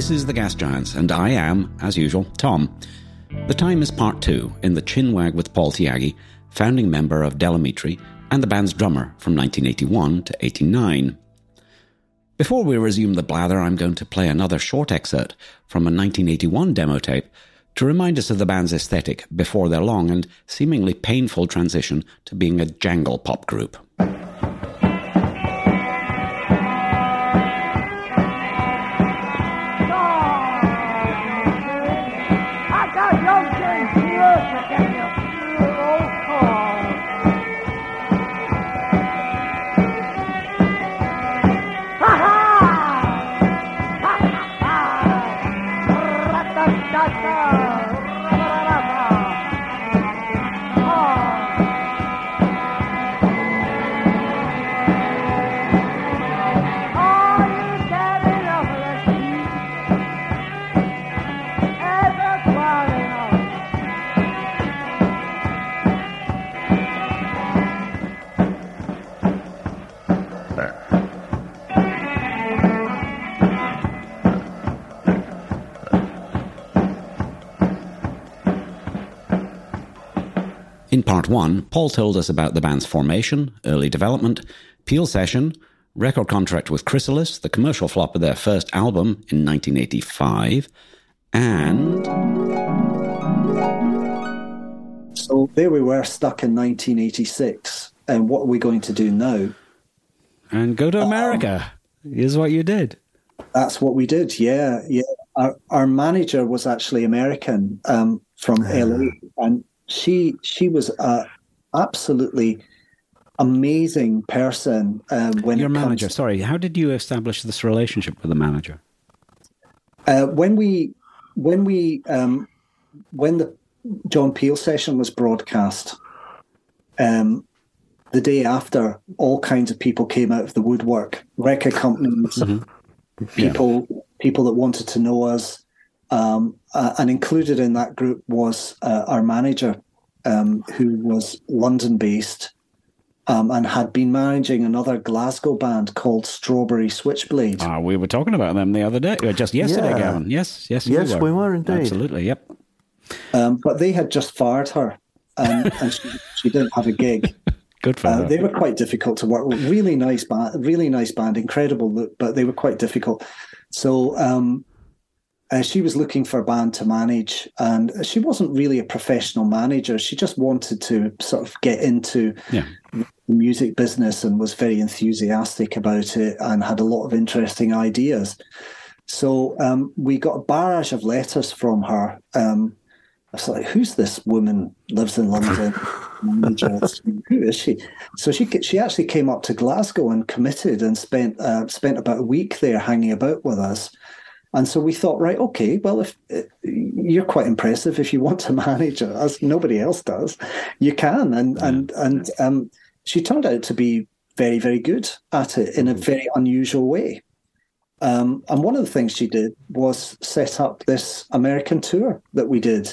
This is The Gas Giants, and I am, as usual, Tom. The time is part two in the Chinwag with Paul Tyagi, founding member of Del Amitri and the band's drummer from 1981 to 89. Before we resume the blather, I'm going to play another short excerpt from a 1981 demo tape to remind us of the band's aesthetic before their long and seemingly painful transition to being a jangle pop group. In part one, Paul told us about the band's formation, early development, Peel session, record contract with Chrysalis, the commercial flop of their first album in 1985, and. So there we were stuck in 1986. And what are we going to do now? And go to America um, is what you did. That's what we did. Yeah, yeah. Our, our manager was actually American um, from LA, and she she was a absolutely amazing person. Um, when your manager, to, sorry, how did you establish this relationship with the manager? Uh, when we when we um, when the John Peel session was broadcast, um, the day after, all kinds of people came out of the woodwork, record companies, mm-hmm. people yeah. people that wanted to know us. Um, uh, and included in that group was uh, our manager, um, who was London based um, and had been managing another Glasgow band called Strawberry Switchblade. Ah, we were talking about them the other day, uh, just yesterday, yeah. Gavin. Yes, yes, yes, we were. we were indeed. Absolutely, yep. Um, but they had just fired her, and she, she, didn't have a gig. Good for uh. They were quite difficult to work with. Really nice band, really nice band, incredible look, but they were quite difficult. So um, uh, she was looking for a band to manage, and she wasn't really a professional manager. She just wanted to sort of get into yeah. the music business and was very enthusiastic about it and had a lot of interesting ideas. So um, we got a barrage of letters from her. Um, I was like, "Who's this woman? Lives in London? Who is she?" So she she actually came up to Glasgow and committed and spent uh, spent about a week there hanging about with us and so we thought, right, okay, well, if uh, you're quite impressive, if you want to manage it, as nobody else does, you can. And yeah. and and um, she turned out to be very, very good at it in a mm-hmm. very unusual way. Um, and one of the things she did was set up this American tour that we did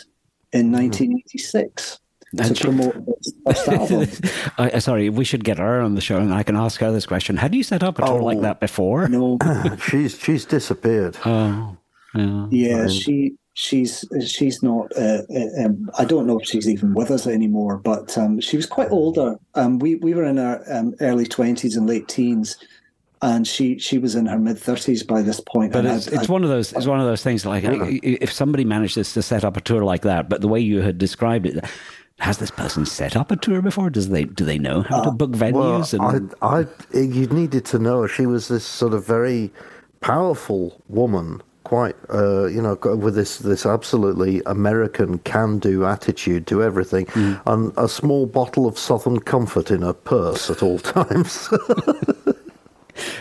in 1986. And to she, promote first album. uh, sorry, we should get her on the show, and I can ask her this question: Had you set up a tour oh, like that before? No, she's she's disappeared. Oh, yeah, yeah she she's she's not. Uh, uh, um, I don't know if she's even with us anymore, but um, she was quite older. Um, we we were in our um, early twenties and late teens and she she was in her mid thirties by this point. But it's, I, it's I, one of those it's one of those things like yeah. if somebody manages to set up a tour like that, but the way you had described it, has this person set up a tour before? Does they do they know how uh, to book venues? Well, and... I, I, you needed to know she was this sort of very powerful woman, quite, uh, you know, with this this absolutely American can-do attitude to everything, mm. and a small bottle of Southern Comfort in her purse at all times.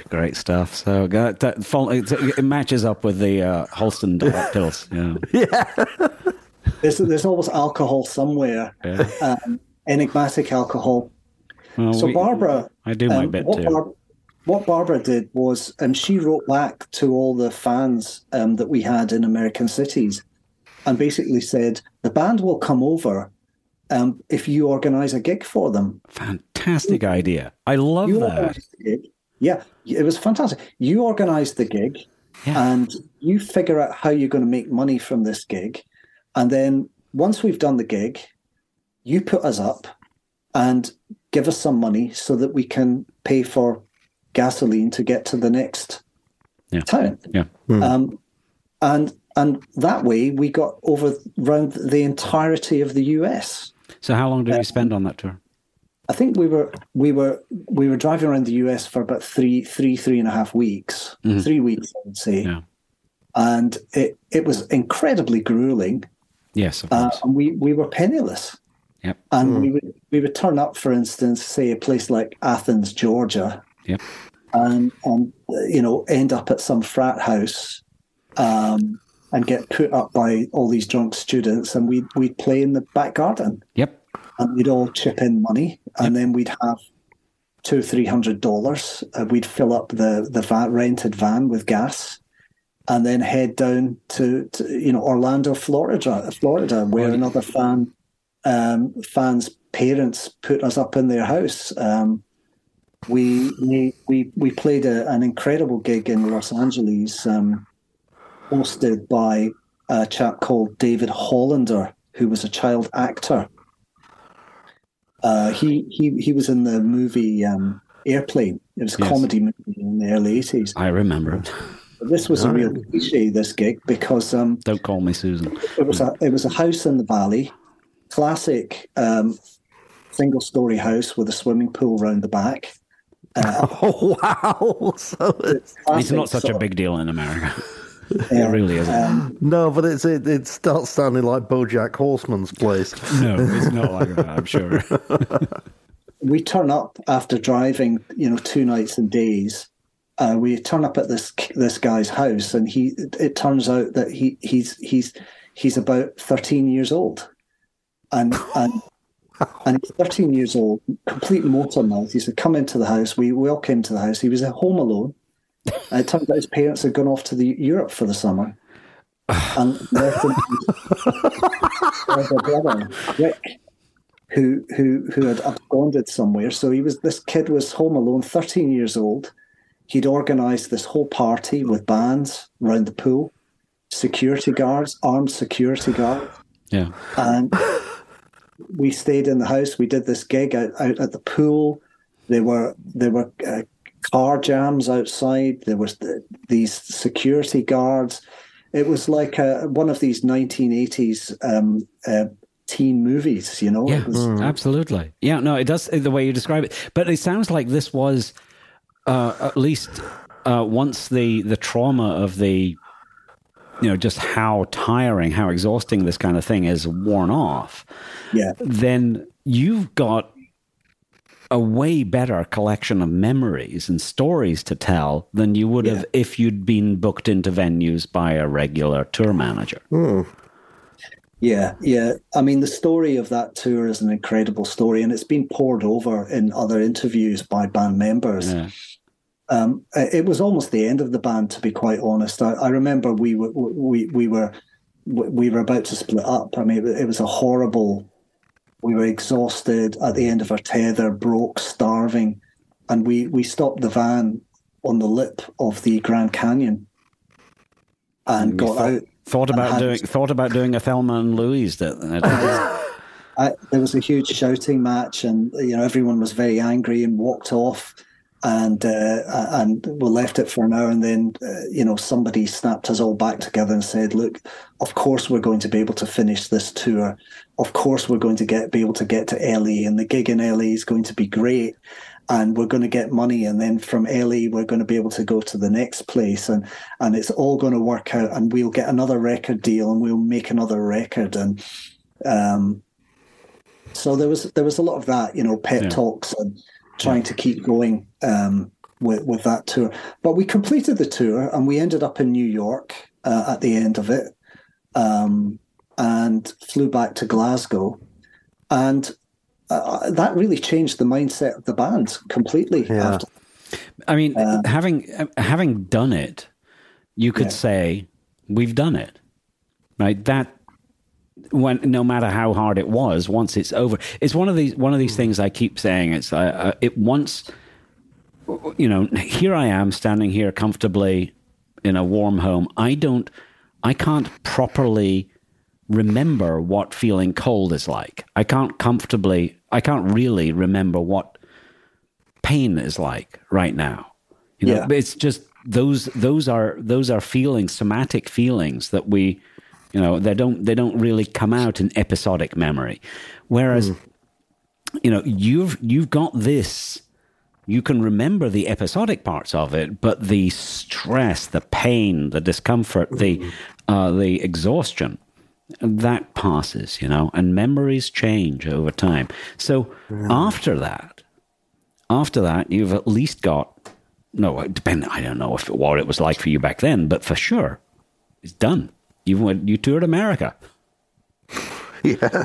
Great stuff. So that, that, it matches up with the uh, Halston pills. Yeah. yeah there's there's always alcohol somewhere, yeah. um, enigmatic alcohol. Well, so we, Barbara, I do my um, bit what too. Bar- what Barbara did was, um, she wrote back to all the fans um, that we had in American cities, and basically said the band will come over um, if you organise a gig for them. Fantastic idea! I love you that. Yeah, it was fantastic. You organised the gig yeah. and you figure out how you're going to make money from this gig, and then once we've done the gig, you put us up and give us some money so that we can pay for gasoline to get to the next yeah. town. Yeah. Mm. Um, and and that way we got over around the entirety of the US. So how long did you uh, spend on that tour? I think we were we were we were driving around the US for about three three three and a half weeks, mm-hmm. three weeks I would say, yeah. and it it was incredibly grueling. Yes, uh, and we we were penniless. Yep. And mm. we would we would turn up, for instance, say a place like Athens, Georgia. Yep. And and you know end up at some frat house, um, and get put up by all these drunk students, and we'd we'd play in the back garden. Yep. And we'd all chip in money, and yep. then we'd have two three hundred dollars. Uh, we'd fill up the the van, rented van with gas, and then head down to, to you know Orlando, Florida, Florida, where another fan um, fans' parents put us up in their house. Um, we, we we we played a, an incredible gig in Los Angeles, um, hosted by a chap called David Hollander, who was a child actor. Uh, he he he was in the movie um, Airplane. It was a yes. comedy movie in the early eighties. I remember it. This was a real cliche. This gig because um, don't call me Susan. It was a it was a house in the valley classic um, single story house with a swimming pool round the back. Uh, oh wow! So it's, it's not such a big deal in America. Yeah, it really isn't. Um, no, but it's it, it starts sounding like BoJack Horseman's place. no, it's not like that. I'm sure. we turn up after driving, you know, two nights and days. Uh, we turn up at this this guy's house, and he. It turns out that he he's he's he's about thirteen years old and and and he's 13 years old, complete motor mouth. He said, "Come into the house." We, we all came to the house. He was at home alone. And it turned out his parents had gone off to the Europe for the summer, and left him with a brother, Rick, who who who had absconded somewhere. So he was this kid was home alone, 13 years old. He'd organised this whole party with bands around the pool, security guards, armed security guards. Yeah, and we stayed in the house. We did this gig out, out at the pool. There were there were uh, car jams outside. There was the, these security guards. It was like a, one of these 1980s um, uh, teen movies, you know? Yeah, was, mm. absolutely. Yeah, no, it does the way you describe it. But it sounds like this was uh, at least uh, once the the trauma of the you know just how tiring, how exhausting this kind of thing is worn off, yeah, then you've got a way better collection of memories and stories to tell than you would have if you'd been booked into venues by a regular tour manager. Mm. Yeah, yeah. I mean, the story of that tour is an incredible story, and it's been poured over in other interviews by band members. Yeah um, it was almost the end of the band, to be quite honest. I, I remember we were we we were we were about to split up. I mean, it, it was a horrible. We were exhausted at the end of our tether, broke, starving, and we we stopped the van on the lip of the Grand Canyon and, got thought, out. Thought about had, doing thought about doing a Thelma and Louise. That, I, there was a huge shouting match, and you know everyone was very angry and walked off and uh, and we left it for an hour, and then uh, you know somebody snapped us all back together and said, "Look, of course we're going to be able to finish this tour. Of course we're going to get be able to get to LA, and the gig in LA is going to be great." And we're going to get money, and then from LA we're going to be able to go to the next place, and and it's all going to work out, and we'll get another record deal, and we'll make another record, and um, so there was there was a lot of that, you know, pep yeah. talks and trying to keep going um, with with that tour. But we completed the tour and we ended up in New York uh, at the end of it, um, and flew back to Glasgow, and uh, that really changed the mindset of the band completely. Yeah. After. I mean, uh, having having done it, you could yeah. say we've done it, right? That when no matter how hard it was, once it's over, it's one of these one of these hmm. things I keep saying. It's uh, uh, it once, you know, here I am standing here comfortably in a warm home, I don't, I can't properly remember what feeling cold is like. I can't comfortably, I can't really remember what pain is like right now. You know, Yeah. it's just those those are those are feelings, somatic feelings that we, you know, they don't they don't really come out in episodic memory. Whereas, you know, you've you've got this. You can remember the episodic parts of it, but the stress, the pain, the discomfort, the uh, the exhaustion, that passes, you know, and memories change over time. So after that, after that, you've at least got no. It depend. I don't know if what it was like for you back then, but for sure, it's done. You went. You toured America. Yeah.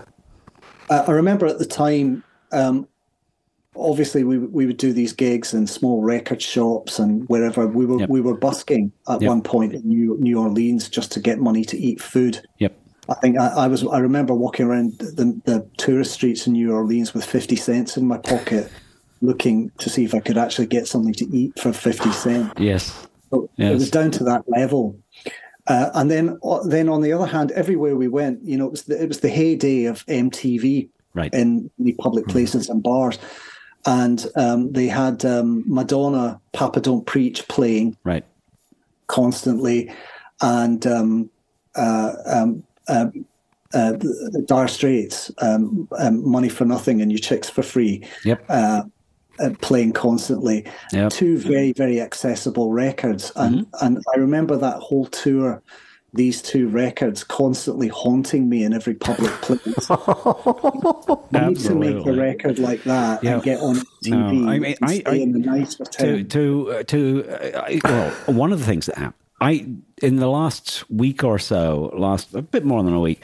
I I remember at the time, um, obviously we we would do these gigs in small record shops and wherever we were Yep. we were busking at Yep. one point in New New Orleans just to get money to eat food. Yep. I think I, I was I remember walking around the, the tourist streets in New Orleans with fifty cents in my pocket, looking to see if I could actually get something to eat for fifty cents. Yes. So Yes. It was down to that level. Uh, and then, uh, then on the other hand, everywhere we went, you know, it was the, it was the heyday of MTV Right. in the public places and bars, and um, they had um, Madonna, "Papa Don't Preach" playing Right. constantly, and um, uh, um, uh, uh, Dire Straits, um, um, "Money for Nothing" and "You Chicks for Free." Yep. Uh, uh, playing constantly. Yep. Two very very accessible records, and Mm-hmm. and I remember that whole tour. These two records constantly haunting me in every public place. I need to make a record like that Yeah. and get on TV No, I mean, and I- stay I- in the to town. to uh, to uh, I- well, one of the things that happened, I in the last week or so, last a bit more than a week,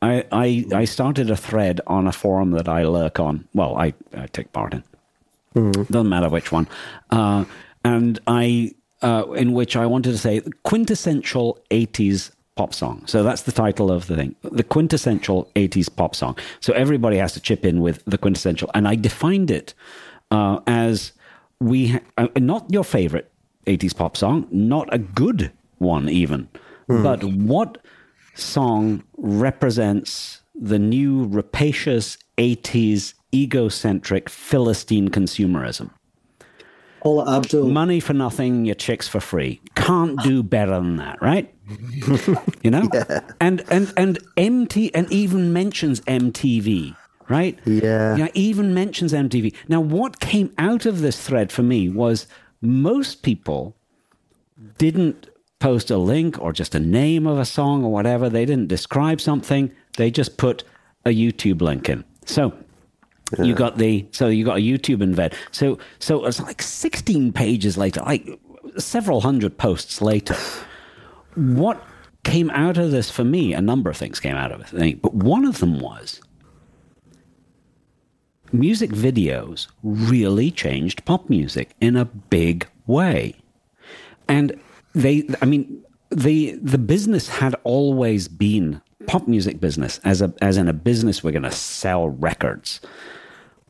I I, I started a thread on a forum that I lurk on. Well, I, I take part in. Doesn't matter which one, uh, and I uh, in which I wanted to say quintessential '80s pop song. So that's the title of the thing, the quintessential '80s pop song. So everybody has to chip in with the quintessential, and I defined it uh, as we ha- uh, not your favorite 80s pop song, not a good one even, but what song represents the new rapacious 80s egocentric Philistine consumerism? Oh, Paula Abdul. Money for nothing, your chicks for free. Can't do better than that, right? you know? And and and MT and even mentions MTV, right? Yeah. Yeah, even mentions MTV. Now what came out of this thread for me was most people didn't post a link or just a name of a song or whatever. They didn't describe something. They just put a YouTube link in. So you got the so you got a YouTube embed. So so it's like 16 pages later, like several hundred posts later. What came out of this for me? A number of things came out of it, but one of them was music videos really changed pop music in a big way. And they, I mean, the the business had always been pop music business as a as in a business we're going to sell records,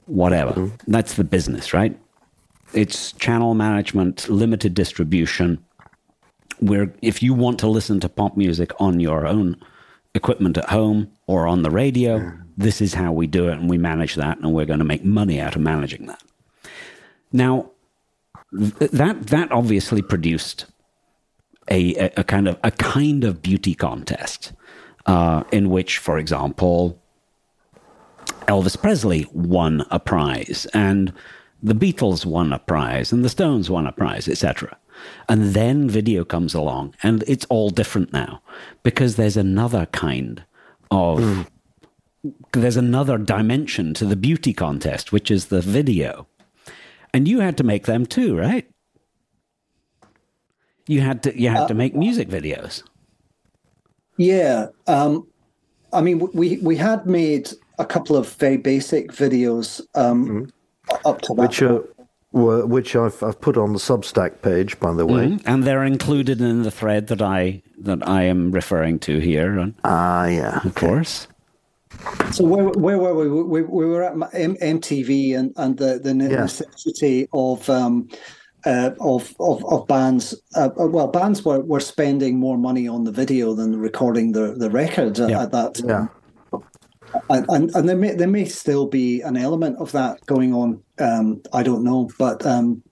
whatever. That's the business, right? It's channel management, limited distribution. Where if you want to listen to pop music on your own equipment at home or on the radio, this is how we do it, and we manage that, and we're going to make money out of managing that. Now, th- that that obviously produced a, a, a kind of a kind of beauty contest uh, in which, for example, Elvis Presley won a prize, and the Beatles won a prize, and the Stones won a prize, etc. And then video comes along, and it's all different now because there's another kind of there's another dimension to the beauty contest, which is the video. And you had to make them too, right? You had to you had to make music videos. Yeah. Um, I mean, we we had made a couple of very basic videos um, up to that. which are which I've I've put on the Substack page, by the way. And they're included in the thread that I that I am referring to here, and Ah, yeah. of course. So where where were we? We, we were at M- MTV and and the the necessity of um, uh, of, of of bands. Uh, uh, well, bands were, were spending more money on the video than recording the the record at, yeah. at that. Time. Yeah. And, and, and there may there may still be an element of that going on. Um, I don't know, but um,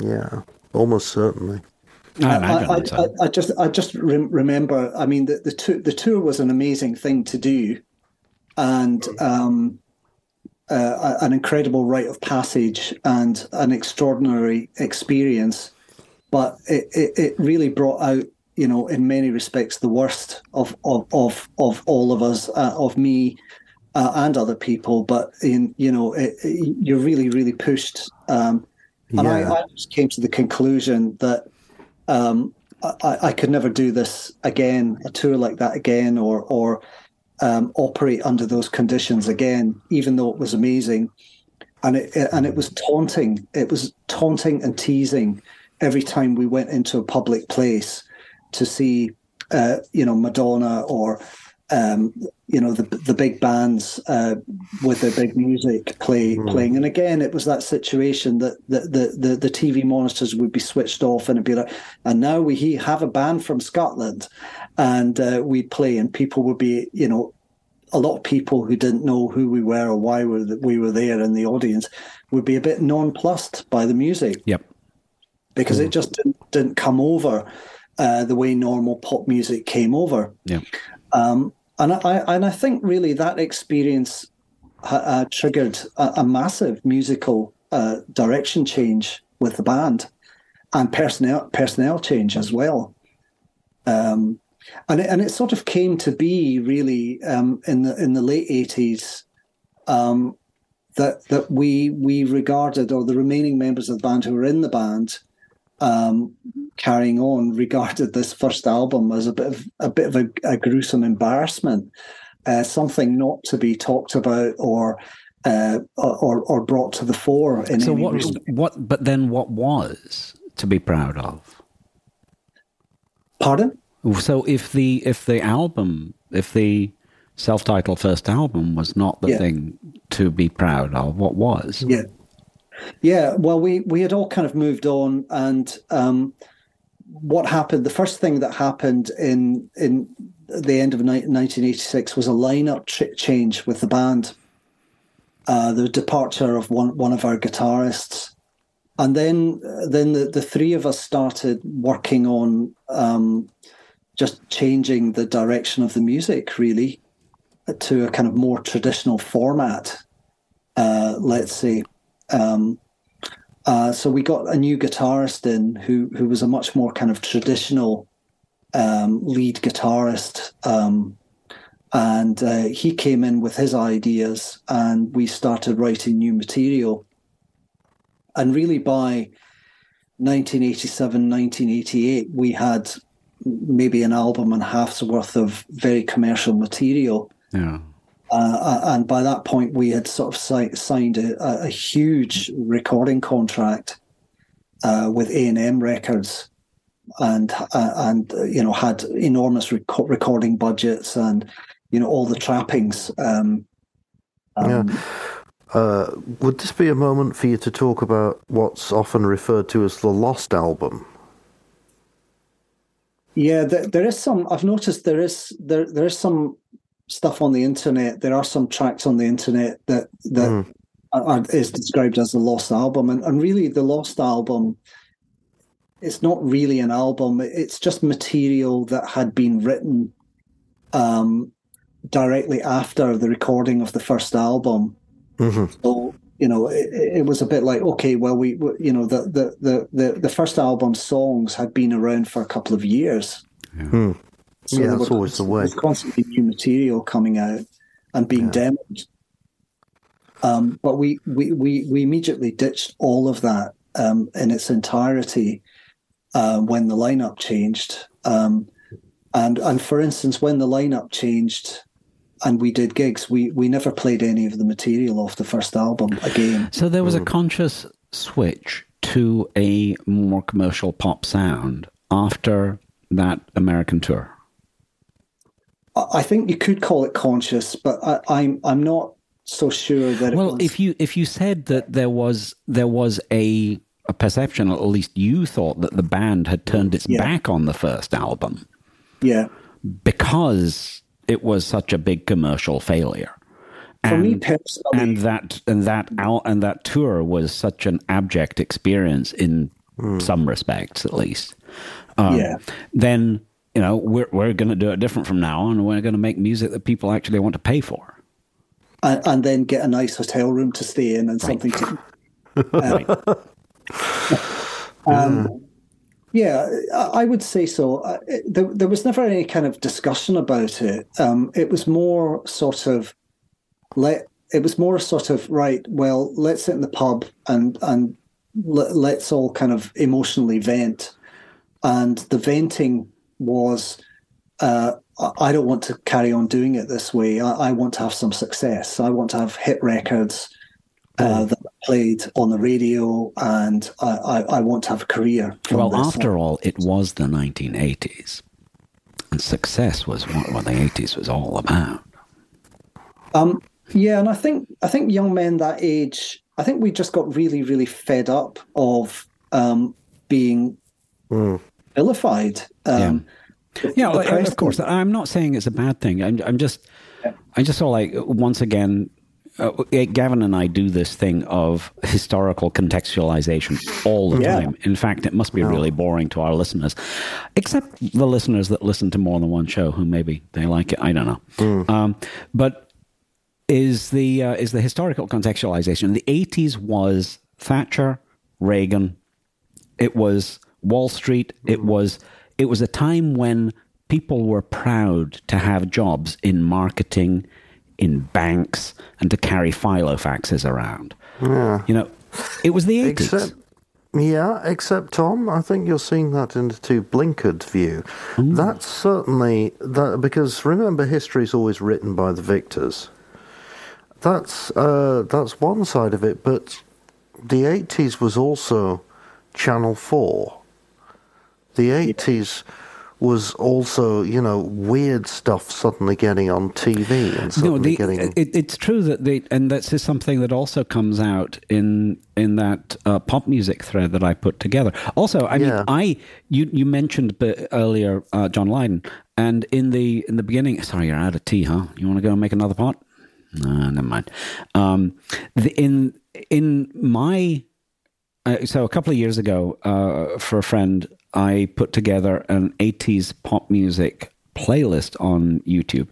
yeah, almost certainly. I, I, I, I, just I just re- remember. I mean, the the, tour, the tour was an amazing thing to do, and um, uh, an incredible rite of passage and an extraordinary experience. But it, it, it really brought out, you know, in many respects, the worst of of of, of all of us, uh, of me. Uh, and other people, but in you know, it, you're really, really pushed. Um, and Yeah. I, I just came to the conclusion that um, I, I could never do this again, a tour like that again, or or um, operate under those conditions again, even though it was amazing. And it, it- and it was taunting. It was taunting and teasing every time we went into a public place to see, uh, you know, Madonna or um, you know the the big bands uh, with their big music play playing. And again, it was that situation that the, the the the TV monitors would be switched off, and it'd be like, and now we he- have a band from Scotland, and uh, we'd play, and people would be, you know, a lot of people who didn't know who we were or why we were, we were there in the audience would be a bit nonplussed by the music Yep. because it just didn't, didn't come over uh, the way normal pop music came over. Yeah. Um, and I and I think really that experience uh, triggered a, a massive musical uh, direction change with the band and personnel personnel change as well. Um, and it, and it sort of came to be really um, in the in the late eighties um, that that we we regarded or the remaining members of the band who were in the band um, carrying on regarded this first album as a bit of a bit of a, a gruesome embarrassment, uh, something not to be talked about or uh, or or brought to the fore in So any what? respect. What? But then, what was to be proud of? Pardon? So if the if the album, if the self-titled first album was not the Yeah. thing to be proud of, what was? Yeah. Yeah, well, we we had all kind of moved on, and um, what happened? The first thing that happened in in the end of ni- 1986 was a lineup ch- change with the band. Uh, the departure of one one of our guitarists, and then then the, the three of us started working on um, just changing the direction of the music, really, to a kind of more traditional format. Uh, let's say. Um, uh, so we got a new guitarist in who who was a much more kind of traditional um, lead guitarist, um, and uh, he came in with his ideas, and we started writing new material. And really, by 1987, 1988, we had maybe an album and a half's worth of very commercial material. Yeah. Uh, and by that point, we had sort of si- signed a, a huge recording contract uh, with A and M Records, and uh, and uh, you know had enormous rec- recording budgets and you know all the trappings. Um, um, Uh, would this be a moment for you to talk about what's often referred to as the Lost Album? Yeah, there, there is some. I've noticed there is there there is some stuff on the internet. There are some tracks on the internet that that Mm. are, are- is described as the lost album, and and really the lost album. It's not really an album. It's just material that had been written um, directly after the recording of the first album. hmm So you know, it, it was a bit like okay, well, we we- you know the the the the, the first album songs had been around for a couple of years. Hmm. So Yeah, there that's always the constantly- way. There's constantly new material coming out and being demoed. Um, but we, we, we, we immediately ditched all of that um, in its entirety uh, when the lineup changed. Um, and and for instance, when the lineup changed and we did gigs, we, we never played any of the material off the first album again. So there was a conscious switch to a more commercial pop sound after that American tour. I I think you could call it conscious, but I, I'm I'm not so sure that it Well, was. if you if you said that there was there was a a perception, or at least you thought, that the band had turned its Yeah. back on the first album Yeah. because it was such a big commercial failure. For me And- personally, and that and that out and that tour was such an abject experience in some respects, at least. Um, Yeah. Then you know we're we're going to do it different from now on. We're going to make music that people actually want to pay for. and, and then get a nice hotel room to stay in and something to. Uh, um, yeah, I would say so. Uh, There, there was never any kind of discussion about it. Um, it was more sort of let. It was more sort of right. Well, let's sit in the pub and and let, let's all kind of emotionally vent. And the venting was uh, I I don't want to carry on doing it this way. I, I want to have some success. I want to have hit records uh, that are played on the radio, and I, I, I want to have a career. Well, this. after all, it was the 1980s, and success was what, what the 80s was all about. Um, yeah, and I think I think young men that age, I think we just got really, really fed up of um, being vilified. Um, Yeah, press- of course. I'm not saying it's a bad thing. I'm, I'm just, I just saw like once again, uh, Gavin and I do this thing of historical contextualization all the Yeah. time. In fact, it must be really boring to our listeners, except the listeners that listen to more than one show, who maybe they like it. I don't know. Um, but is the uh, is the historical contextualization? The 80s was Thatcher, Reagan, it was Wall Street. It was it was a time when people were proud to have jobs in marketing, in banks, and to carry filofaxes around. You know, it was the eighties. Except, yeah, except Tom, I think you're seeing that in a too blinkered view. That's certainly that because remember, history is always written by the victors. That's uh, that's one side of it, but the '80s was also Channel Four. The '80s was also, you know, weird stuff suddenly getting on TV and No, the, getting. it, it's true that they, and that's is something that also comes out in in that uh, pop music thread that I put together. Also, I mean, I you you mentioned earlier uh, John Lydon, and in the in the beginning, sorry, you're out of tea, huh? You want to go and make another pot? No, never mind. Um, the, in in my uh, so a couple of years ago, uh, for a friend, I put together an '80s pop music playlist on YouTube.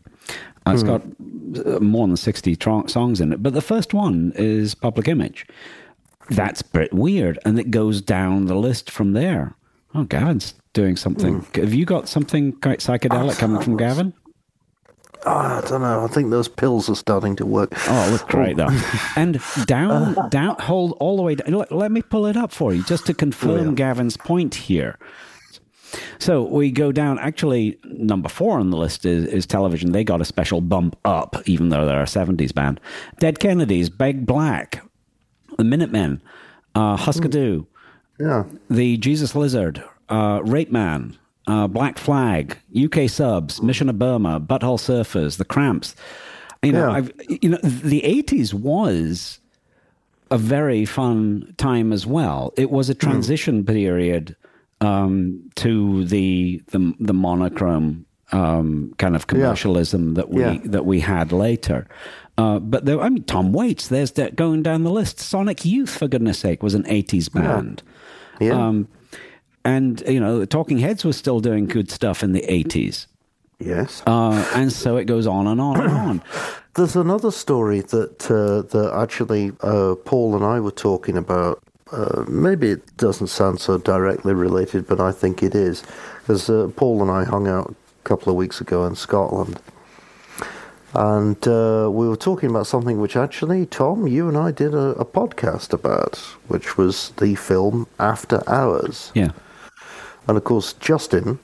Uh, It's got uh, more than sixty tro- songs in it, but the first one is Public Image. That's a bit weird, and it goes down the list from there. Oh, Gavin's doing something. Have you got something quite psychedelic coming from Gavin? Ah, I don't know. I think those pills are starting to work. Oh, it looks great though. And down, down, hold all the way down. Let, let me pull it up for you just to confirm Gavin's point here. So we go down. Actually, number four on the list is, is television. They got a special bump up, even though they're a 70s band. Dead Kennedys, Big Black, The Minutemen, uh, Hüsker Dü, Yeah. the Jesus Lizard, uh, Rapeman, uh, Black Flag, UK Subs, Mission of Burma, Butthole Surfers, The Cramps. You know, Yeah. I've, you know, the eighties was a very fun time as well. It was a transition period um, to the the, the monochrome um, kind of commercialism that we Yeah. that we had later. Uh, but there, I mean, Tom Waits. There's that going down the list. Sonic Youth, for goodness sake, was an '80s band. Yeah. Um, and you know, the Talking Heads was still doing good stuff in the '80s, yes. uh, and so it goes on and on and on. There's another story that uh, that actually uh, Paul and I were talking about. Uh, maybe it doesn't sound so directly related, but I think it is, because uh, Paul and I hung out a couple of weeks ago in Scotland, and uh, we were talking about something which actually, Tom, you and I did a, a podcast about, which was the film After Hours. Yeah, And of course, Justin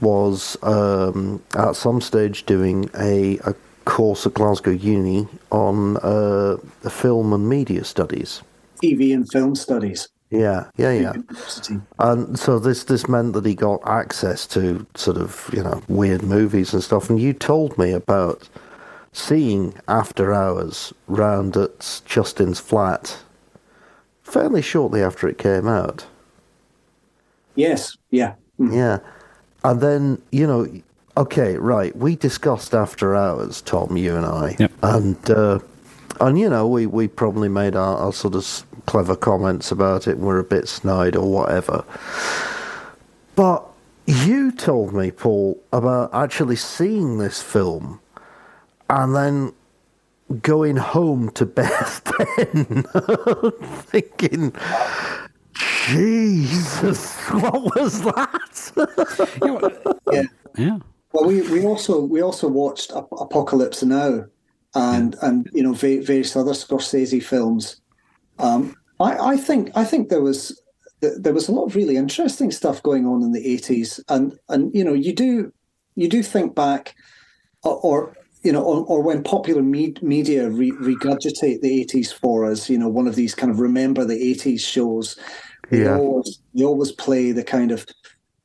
was um, at some stage doing a, a course at Glasgow Uni on uh, film and media studies. TV and film studies. Yeah, yeah, yeah. And so this this meant that he got access to sort of you know weird movies and stuff. And you told me about seeing After Hours round at Justin's flat fairly shortly after it came out. Yes, yeah. Mm. Yeah. And then, you know, okay, right, we discussed After Hours, Tom, you and I. Yep. And, uh, and you know, we, we probably made our, our sort of clever comments about it and we're a bit snide or whatever. But you told me, Paul, about actually seeing this film and then going home to bed then, thinking, Jesus, what was that? yeah. yeah. Well, we, we also we also watched Apocalypse Now, and yeah. and you know various other Scorsese films. Um, I, I think I think there was there was a lot of really interesting stuff going on in the eighties, and and you know you do you do think back, or, or you know, or, or when popular me- media re- regurgitate the 80s for us, you know, one of these kind of remember the 80s shows, they, yeah. always, they always play the kind of,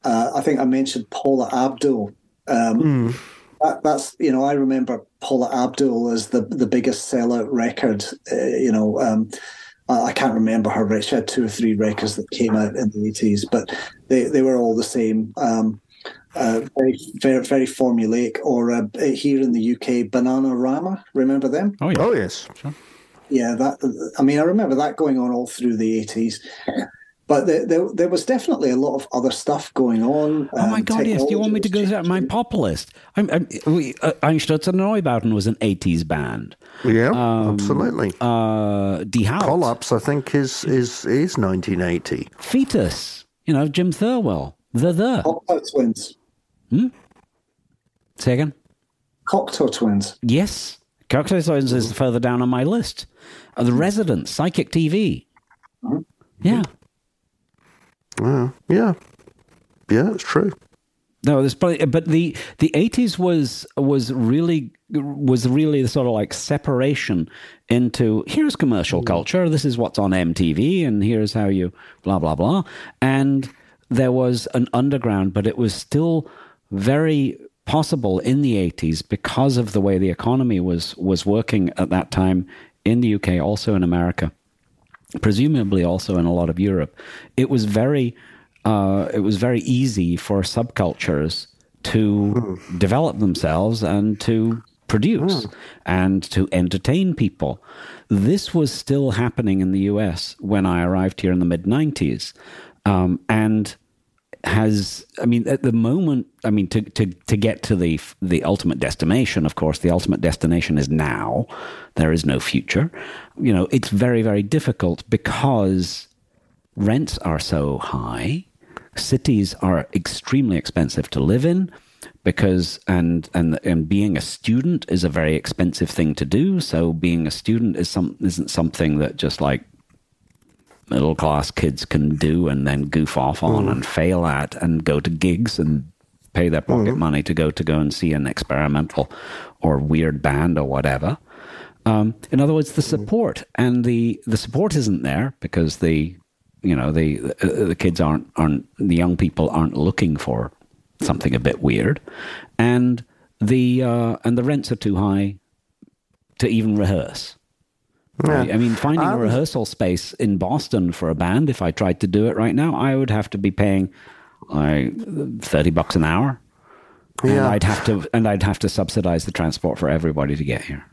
uh, I think I mentioned Paula Abdul. Um, mm. that, that's, you know, I remember Paula Abdul as the, the biggest sellout record, uh, you know, um, I can't remember her. She had two or three records that came out in the 80s, but they, they were all the same. Um, uh, very, very, very formulaic. Or uh, here in the UK, Bananarama. Remember them? Oh, yeah. oh yes. Sure. Yeah, that. I mean, I remember that going on all through the eighties. But there, there, there, was definitely a lot of other stuff going on. Oh my um, God! Yes, do you want me to go to my pop list? I'm, I'm, we, uh, Einstürzende Neubauten was an '80s band. Yeah, um, absolutely. Uh, Die Haut. Collapse, I think, is is is 1980. Foetus, you know, Jim Thirlwell. The the Cocteau Twins. Hmm. Second. Cocteau Twins. Yes, Cocteau Twins is further down on my list. Uh, the Residents, Psychic TV. Mm-hmm. Yeah. Uh, yeah. Yeah, it's true. No, there's probably, but the the eighties was was really was really the sort of like separation into here's commercial mm. culture. This is what's on MTV, and here's how you blah blah blah. And there was an underground, but it was still very possible in the eighties because of the way the economy was was working at that time in the UK, also in America, presumably also in a lot of Europe. It was very, uh, it was very easy for subcultures to mm. develop themselves and to produce mm. and to entertain people. This was still happening in the US when I arrived here in the mid 90s. Um, and has i mean at the moment i mean to to to get to the the ultimate destination of course the ultimate destination is now. There is no future. You know it's very very difficult because rents are so high. Cities are extremely expensive to live in because and and and being a student is a very expensive thing to do. So being a student is some isn't something that just like middle class kids can do and then goof off on mm. and fail at and go to gigs and pay their pocket mm. money to go to go and see an experimental or weird band or whatever. Um, in other words, the mm. support and the the support isn't there because the you know the uh, the kids aren't aren't the young people aren't looking for something a bit weird, and the uh, and the rents are too high to even rehearse. Yeah. I mean, finding a rehearsal space in Boston for a band, if I tried to do it right now, I would have to be paying like thirty bucks an hour, yeah. and I'd have to and I'd have to subsidize the transport for everybody to get here.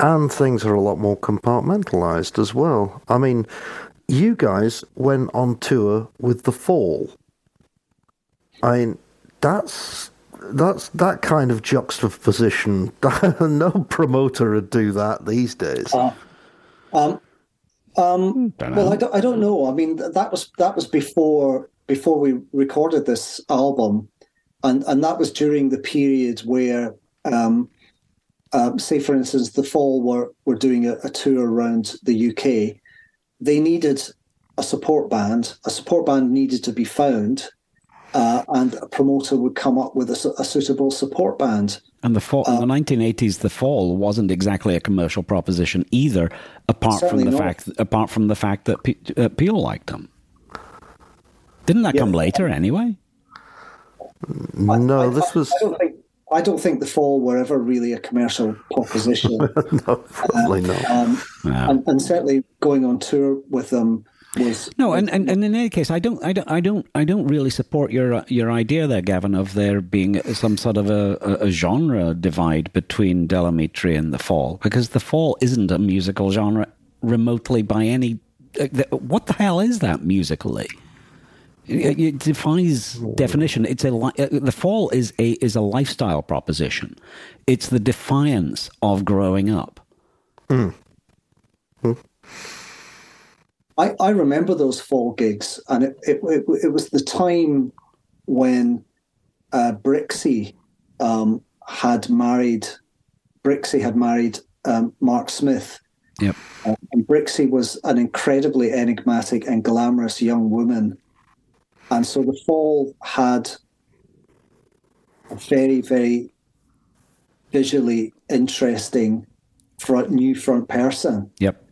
And things are a lot more compartmentalized as well. I mean, you guys went on tour with the Fall. I mean, that's that's that kind of juxtaposition. no promoter would do that these days. Uh, um, um, well, I don't, I don't know. I mean, that was that was before before we recorded this album, and and that was during the period where, um, um, say, for instance, the Fall were were doing a, a tour around the UK. They needed a support band. A support band needed to be found, uh, and a promoter would come up with a, a suitable support band. And the fall, uh, in the 1980s, the fall wasn't exactly a commercial proposition either, apart from the not. fact apart from the fact that P- uh, Peel liked them. Didn't that yeah. come later anyway? No, I, this I, was. I don't think I don't think the Fall were ever really a commercial proposition. no, probably not. Um, Wow. and, and certainly going on tour with them was No, and, and, and in any case, I don't, I don't, I don't, I don't really support your your idea there, Gavin, of there being some sort of a, a, genre divide between Del Amitri and the Fall, because the Fall isn't a musical genre remotely by any. uh, the- What the hell is that musically? It, defies definition. It's a uh, the Fall is a is a lifestyle proposition. It's the defiance of growing up. I, I remember those fall gigs, and it, it, it, it was the time when uh, Brixie um, had married. Brixie had married um, Mark Smith, Yep. uh, and Brixie was an incredibly enigmatic and glamorous young woman, and so the Fall had a very, very visually interesting front, new front person. Yep.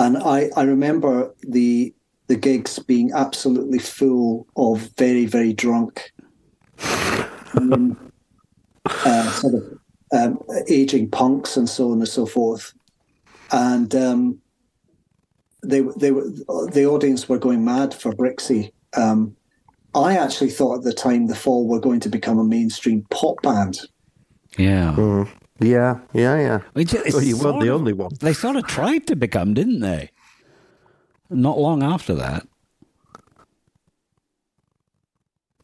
And I, I remember the the gigs being absolutely full of very, very drunk, um, uh, sort of um, aging punks and so on and so forth. And um, they they were the audience were going mad for Brixie. Um, I actually thought at the time the Fall were going to become a mainstream pop band. Yeah. Mm. Yeah, yeah, yeah. It's- it's Well, you weren't sort the of- only one. They sort of tried to become, didn't they? Not long after that.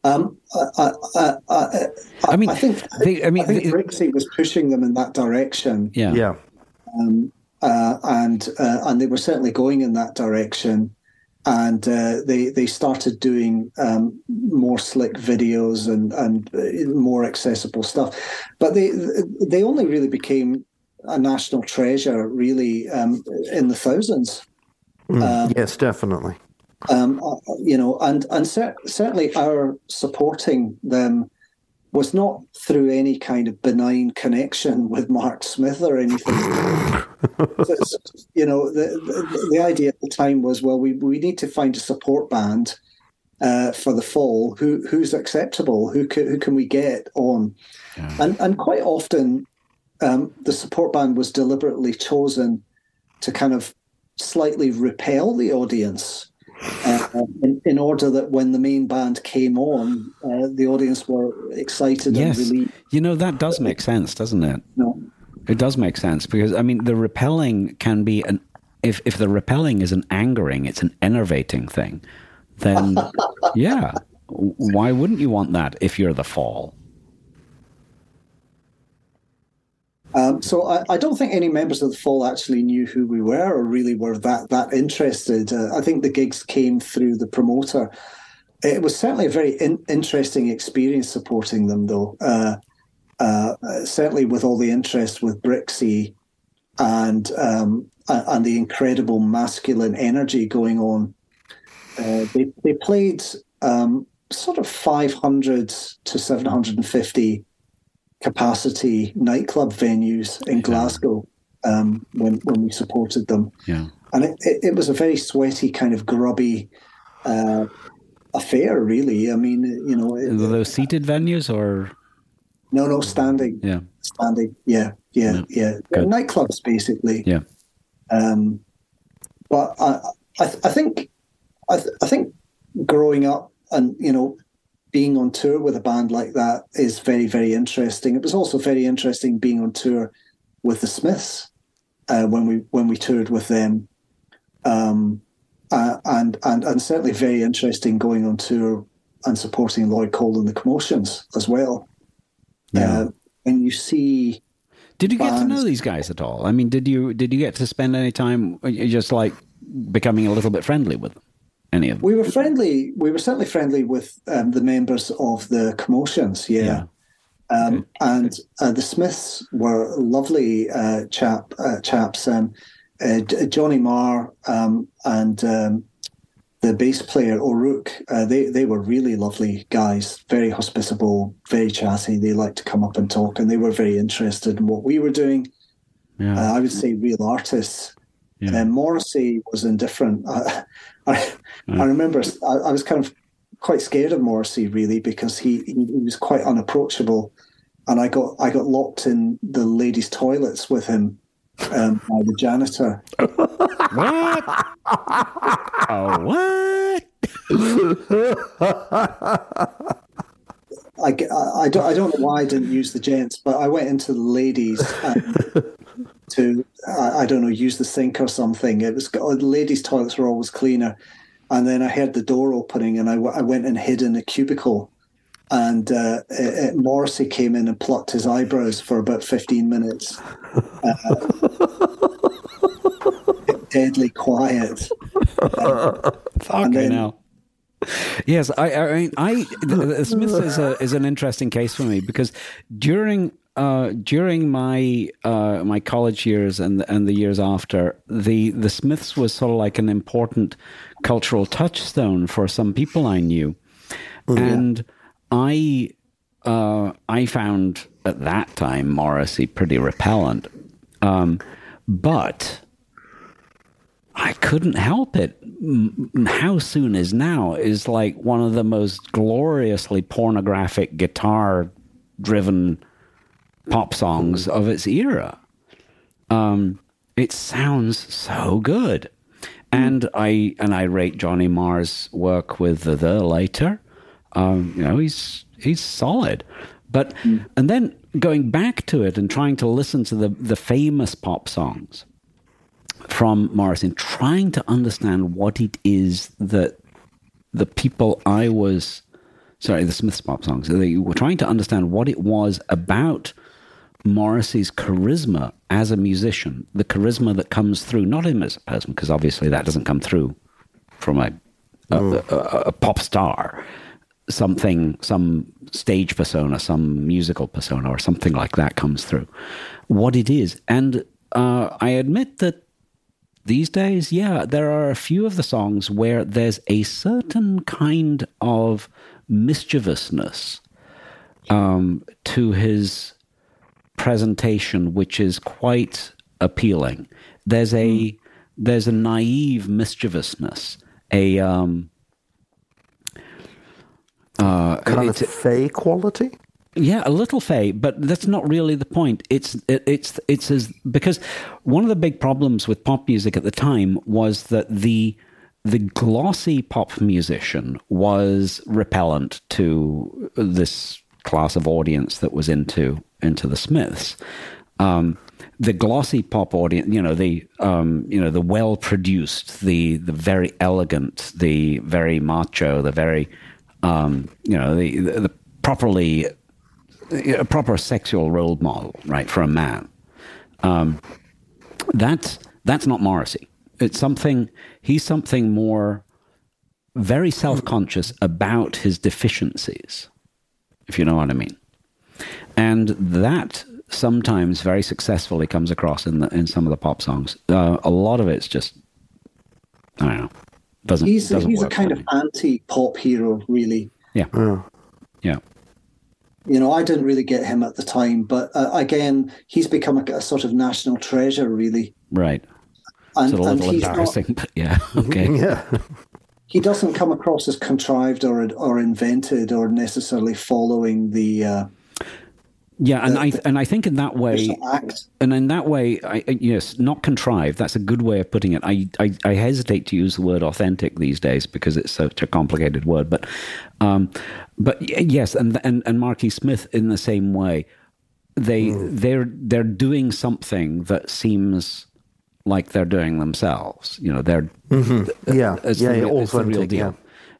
Um, I, I, I, I, I mean, I think they- I mean, I think they- Brixie was pushing them in that direction. Yeah. Yeah. um, uh, and uh, and they were certainly going in that direction. And uh, they they started doing um, more slick videos and and uh, more accessible stuff, but they they only really became a national treasure really um, in the thousands. Mm. Um, yes, definitely. um, uh, you know, and and cer- certainly our supporting them was not through any kind of benign connection with Mark Smith or anything. So you know, the, the the idea at the time was, well, we we need to find a support band uh, for the fall. Who who's acceptable? Who can, who can we get on? And and quite often, um, the support band was deliberately chosen to kind of slightly repel the audience. Uh, in, in order that when the main band came on, uh, the audience were excited Yes. and relieved. You know, that does make sense, doesn't it? No. It does make sense because, I mean, the repelling can be an. If, if the repelling is an angering, it's an enervating thing, then yeah. Why wouldn't you want that if you're the fall? Um, so I, I don't think any members of the Fall actually knew who we were or really were that that interested. Uh, I think the gigs came through the promoter. It was certainly a very in, interesting experience supporting them, though. Uh, uh, certainly with all the interest with Brixie and um, and the incredible masculine energy going on. Uh, they they played um, sort of 500 to 750 capacity nightclub venues in Glasgow um, when when we supported them, Yeah. and it, it, it was a very sweaty kind of grubby uh, affair. Really, I mean, you know, it- those seated venues or? No, no, standing, yeah, standing, yeah, yeah, yeah, good. nightclubs basically. yeah, Um, but I, I, I think, I, th- I think, growing up and you know, being on tour with a band like that is very, very interesting. It was also very interesting being on tour with the Smiths uh, when we when we toured with them, um, uh, and and and certainly very interesting going on tour and supporting Lloyd Cole and the Commotions as well. Yeah. Uh, and you see Did you get to know these guys at all? I mean, did you did you get to spend any time uh, just like becoming a little bit friendly with them? Any of them? We were friendly. We were certainly friendly with um, the members of the commotions. Yeah, um, and uh, the Smiths were lovely uh, chap uh, chaps. Um, uh, Johnny Marr um, and um, the bass player O'Rourke. Uh, they they were really lovely guys. Very hospitable, very chatty. They liked to come up and talk, and they were very interested in what we were doing. Yeah. Uh, I would say real artists. Yeah. And Morrissey was indifferent. I, I, I remember I, I was kind of quite scared of Morrissey really because he, he, he was quite unapproachable. and I got I got locked in the ladies' toilets with him um, by the janitor. What? oh, what? I, I, I don't I don't know why I didn't use the gents, but I went into the ladies and to I, I don't know use the sink or something. It was the ladies' toilets were always cleaner, and then I heard the door opening, and I, I went and hid in a cubicle, and uh, it, it, Morrissey came in and plucked his eyebrows for about fifteen minutes. Uh, deadly quiet. Uh, Fucking then, hell. Yes, I, I mean, I the, Smiths is a is an interesting case for me because during uh, during my uh, my college years and and the years after, the the Smiths was sort of like an important cultural touchstone for some people I knew, mm-hmm. and I uh, I found at that time Morrissey pretty repellent, um, but I couldn't help it. How Soon Is Now is like one of the most gloriously pornographic guitar driven pop songs of its era. Um, it sounds so good. And I and I rate Johnny Marr's work with the, the later. Um, you know, he's he's solid. But mm. and then going back to it and trying to listen to the the famous pop songs from Morrison, trying to understand what it is that the people I was, sorry, the Smiths pop songs, they were trying to understand what it was about Morrissey's charisma as a musician, the charisma that comes through, not him as a person, because obviously that doesn't come through from a, a, a, a pop star something, some stage persona, some musical persona, or something like that comes through. What it is, and uh, I admit that these days, yeah, there are a few of the songs where there's a certain kind of mischievousness um, to his presentation, which is quite appealing. There's a mm. there's a naive mischievousness, a um, uh, kind of fey quality. Yeah, a little fey, but that's not really the point. It's it, it's it's as because one of the big problems with pop music at the time was that the the glossy pop musician was repellent to this class of audience that was into into the Smiths. Um, the glossy pop audience, you know, the um, you know the well produced, the the very elegant, the very macho, the very um, you know the, the, the properly a proper sexual role model, right, for a man. Um, that's that's not Morrissey. It's something. He's something more very self conscious about his deficiencies, if you know what I mean. And that sometimes very successfully comes across in the in some of the pop songs. Uh, a lot of it's just I don't know. Doesn't he's doesn't he's a kind of anti pop hero, really. Yeah. yeah. Yeah. You know, I didn't really get him at the time, but uh, again, he's become a, a, sort of national treasure, really. Right. And, it's a little embarrassing, not, but yeah, okay. yeah. He doesn't come across as contrived or or invented or necessarily following the uh, yeah, and the, I and I think in that way, and in that way, I, yes, not contrived. That's a good way of putting it. I, I, I hesitate to use the word authentic these days because it's such a complicated word. But um, but yes, and and and Marky Smith in the same way, they mm. they're they're doing something that seems like they're doing themselves. You know, they're mm-hmm. yeah, it's yeah, the, yeah, it's the real deal. Yeah.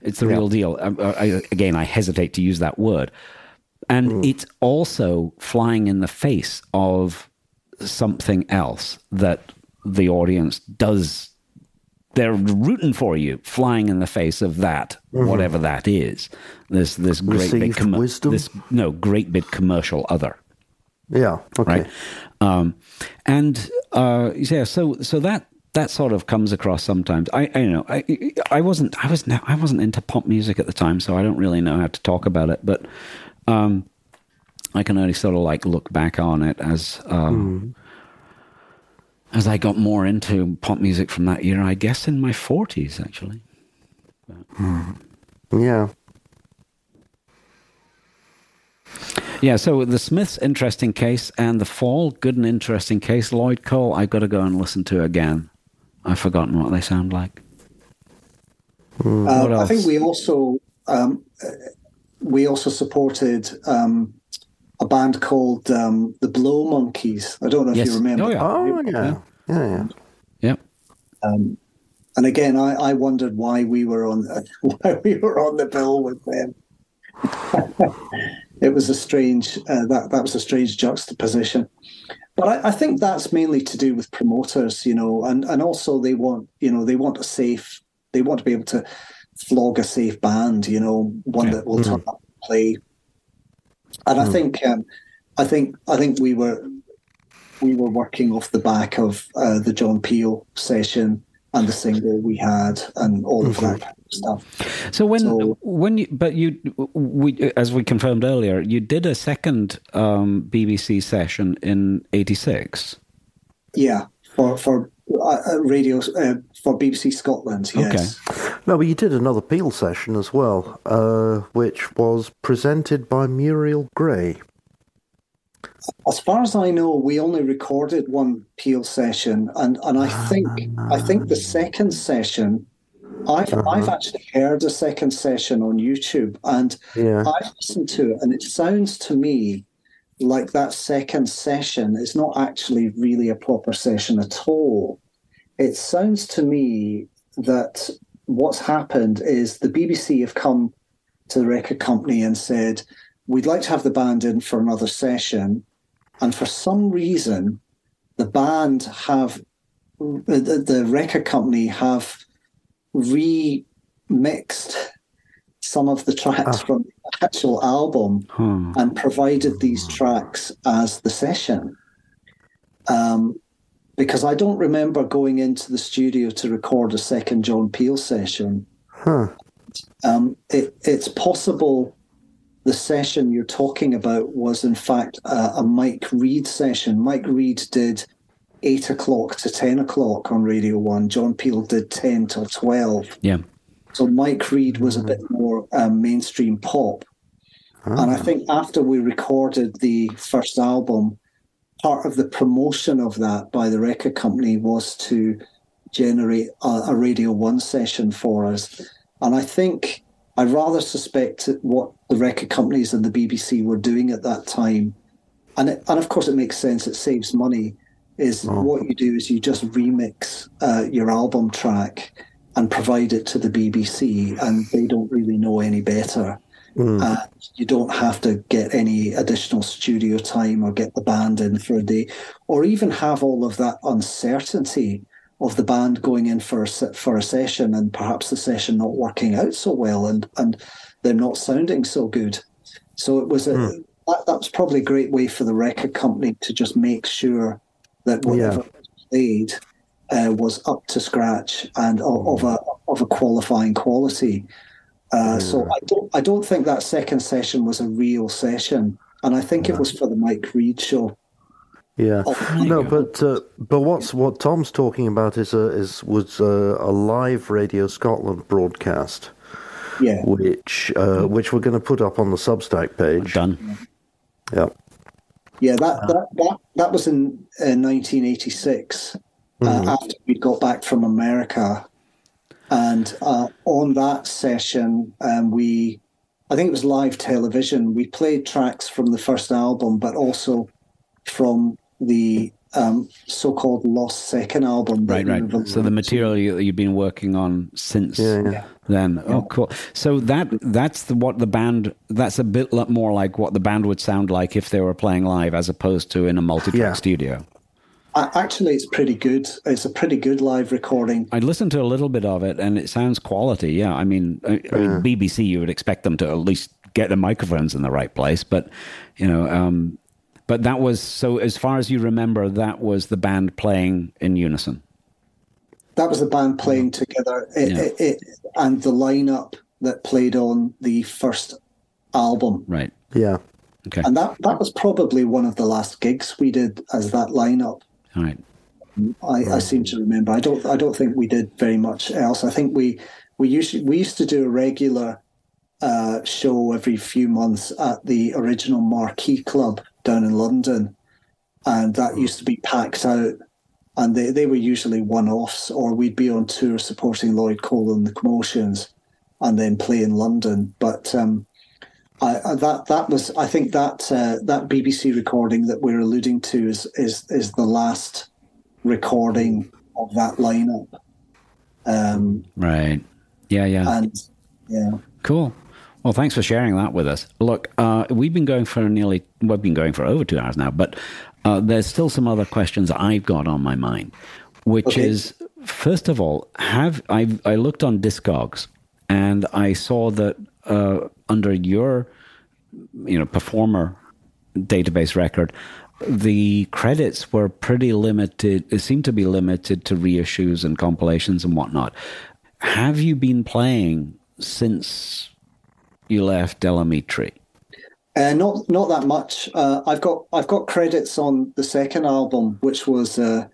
It's the yeah. real deal. I, I, again, I hesitate to use that word and mm. it's also flying in the face of something else that the audience does. They're rooting for you, flying in the face of that, mm-hmm. whatever that is. This this great Received big com- wisdom. This no great big commercial other. Yeah. Okay. Right. Um, and uh, yeah, so so that that sort of comes across sometimes. I, I you know I I wasn't I was I wasn't into pop music at the time, so I don't really know how to talk about it. But um, I can only sort of like look back on it as um, mm. as I got more into pop music from that year. I guess in my forties, actually. Mm. Yeah. Yeah, so the Smiths, interesting case, and the Fall, good and interesting case. Lloyd Cole, I've got to go and listen to again. I've forgotten what they sound like. Mm. Uh, I think we also um, we also supported um, a band called um, the Blow Monkeys. I don't know if yes. you remember. Oh yeah, oh, yeah. yeah, yeah, yeah. Yep. Um, and again, I, I wondered why we were on why we were on the bill with them. it was a strange uh, that that was a strange juxtaposition. But I, I, think that's mainly to do with promoters, you know, and, and also they want you know they want a safe they want to be able to flog a safe band, you know, one yeah. that will mm. turn up and play. And mm. I think um, I think I think we were we were working off the back of uh, the John Peel session and the single we had and all of that of stuff. So when so, when you but you we as we confirmed earlier, you did a second um, BBC session in '86. Yeah, for for uh, uh radio uh, for BBC Scotland. Yes. Okay. No, but you did another Peel session as well, uh, which was presented by Muriel Gray. As far as I know, we only recorded one Peel session, and, and I think I think the second session, I've uh-huh. I've actually heard a second session on YouTube, and yeah. I've listened to it, and it sounds to me like that second session is not actually really a proper session at all. It sounds to me that what's happened is the BBC have come to the record company and said, We'd like to have the band in for another session. And for some reason, the band have, the, the record company have remixed some of the tracks oh. from the actual album hmm. and provided these tracks as the session. Um, because I don't remember going into the studio to record a second John Peel session. Huh. Um, it, it's possible the session you're talking about was in fact a, a Mike Read session. Mike Read did eight o'clock to ten o'clock on Radio One. John Peel did ten till twelve. Yeah. So Mike Read was a bit more um, mainstream pop. And I think after we recorded the first album, part of the promotion of that by the record company was to generate a, a Radio One session for us. And I think I rather suspect what the record companies and the BBC were doing at that time, and it, and of course it makes sense. It saves money. Is oh. what you do is you just remix uh, your album track and provide it to the BBC, and they don't really know any better. Mm. Uh, you don't have to get any additional studio time or get the band in for a day, or even have all of that uncertainty of the band going in for a, for a session and perhaps the session not working out so well and and them not sounding so good. So it was a mm. that, that was probably a great way for the record company to just make sure that whatever yeah. played uh, was up to scratch and of, of a of a qualifying quality. Uh, so I don't I don't think that second session was a real session, and I think it was for the Mike Read show. Yeah, oh, no, but uh, but what's what Tom's talking about is a is was a, a live Radio Scotland broadcast. Yeah, which uh, which we're going to put up on the Substack page. Done. Yeah. Yeah, that that that, that was in, in 1986 uh, mm-hmm. after we got back from America, and uh, on that session, um, we I think it was live television. We played tracks from the first album, but also from the um, so-called lost second album. Right, right. So the material you, have been working on since yeah, yeah. Then. Oh, cool. So that that's the, what the band. That's a bit more like what the band would sound like if they were playing live, as opposed to in a multi-track yeah. studio. Actually, it's pretty good. It's a pretty good live recording. I listened to a little bit of it, and it sounds quality. Yeah, I mean, I, I mean BBC, you would expect them to at least get the microphones in the right place, but you know, um, but that was so. As far as you remember, that was the band playing in unison. That was the band playing together, it, yeah. it, it, and the lineup that played on the first album. Right. Yeah. Okay. And that that was probably one of the last gigs we did as that lineup. All right. I, I seem to remember. I don't. I don't think we did very much else. I think we we used we used to do a regular uh, show every few months at the original Marquee Club down in London, and that used to be packed out. And they, they were usually one offs, or we'd be on tour supporting Lloyd Cole and the Commotions, and then play in London. But um, I, I, that that was I think that uh, that BBC recording that we're alluding to is is is the last recording of that lineup. Um, right. Yeah. Yeah. And yeah. Cool. Well, thanks for sharing that with us. Look, uh, we've been going for nearly, we've been going for over two hours now, but uh, there's still some other questions I've got on my mind, which okay. is, first of all, have I, I looked on Discogs and I saw that uh, under your, you know, performer database record, the credits were pretty limited. It seemed to be limited to reissues and compilations and whatnot. Have you been playing since you left Del Amitri? Uh, not not that much. Uh, I've got I've got credits on the second album, which was uh,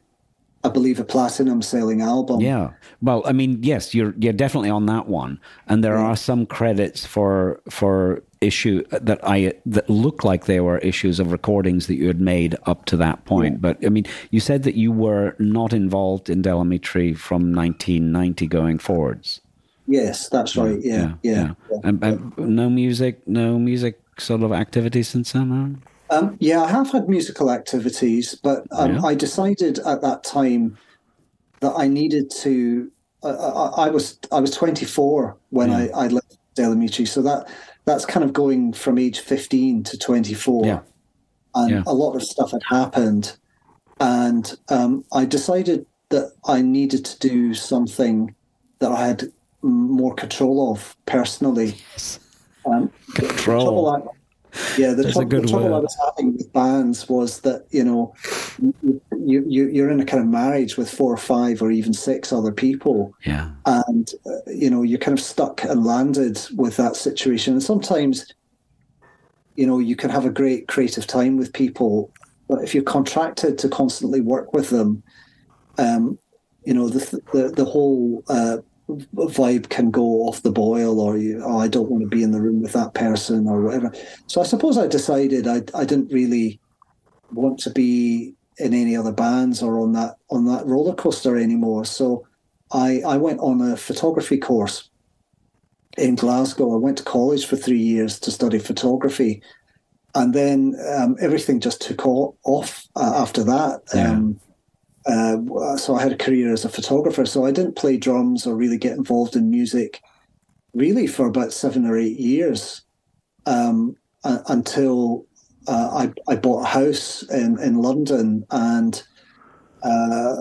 I believe a platinum selling album. Yeah. Well, I mean, yes, you're you're definitely on that one, and there yeah. are some credits for for issue that I that look like they were issues of recordings that you had made up to that point. Yeah. But I mean, you said that you were not involved in Del Amitri from 1990 going forwards. Yes, that's right. Yeah, yeah. yeah. yeah. And, and, no music, no music sort of activities since then. Um, yeah, I have had musical activities, but um, yeah. I decided at that time that I needed to. Uh, I, I, was I was 24 when I, I left Del Amitri, so that that's kind of going from age 15 to 24, yeah. and yeah. a lot of stuff had happened, and um, I decided that I needed to do something that I had more control of personally. Um, control. yeah, the, tr- the trouble I was having with bands was that you know you, you you're in a kind of marriage with four or five or even six other people, yeah, and uh, you know you're kind of stuck and landed with that situation. And sometimes, you know, you can have a great creative time with people, but if you're contracted to constantly work with them, um, you know the the, the whole uh, vibe can go off the boil or you, oh, I don't want to be in the room with that person or whatever. So I suppose I decided I, I didn't really want to be in any other bands or on that on that roller coaster anymore. So I I went on a photography course in Glasgow. I went to college for three years to study photography, and then um, everything just took off uh, after that. Yeah. Um, uh, so I had a career as a photographer. So I didn't play drums or really get involved in music really for about seven or eight years um, uh, until uh, I, I, bought a house in, in London and uh,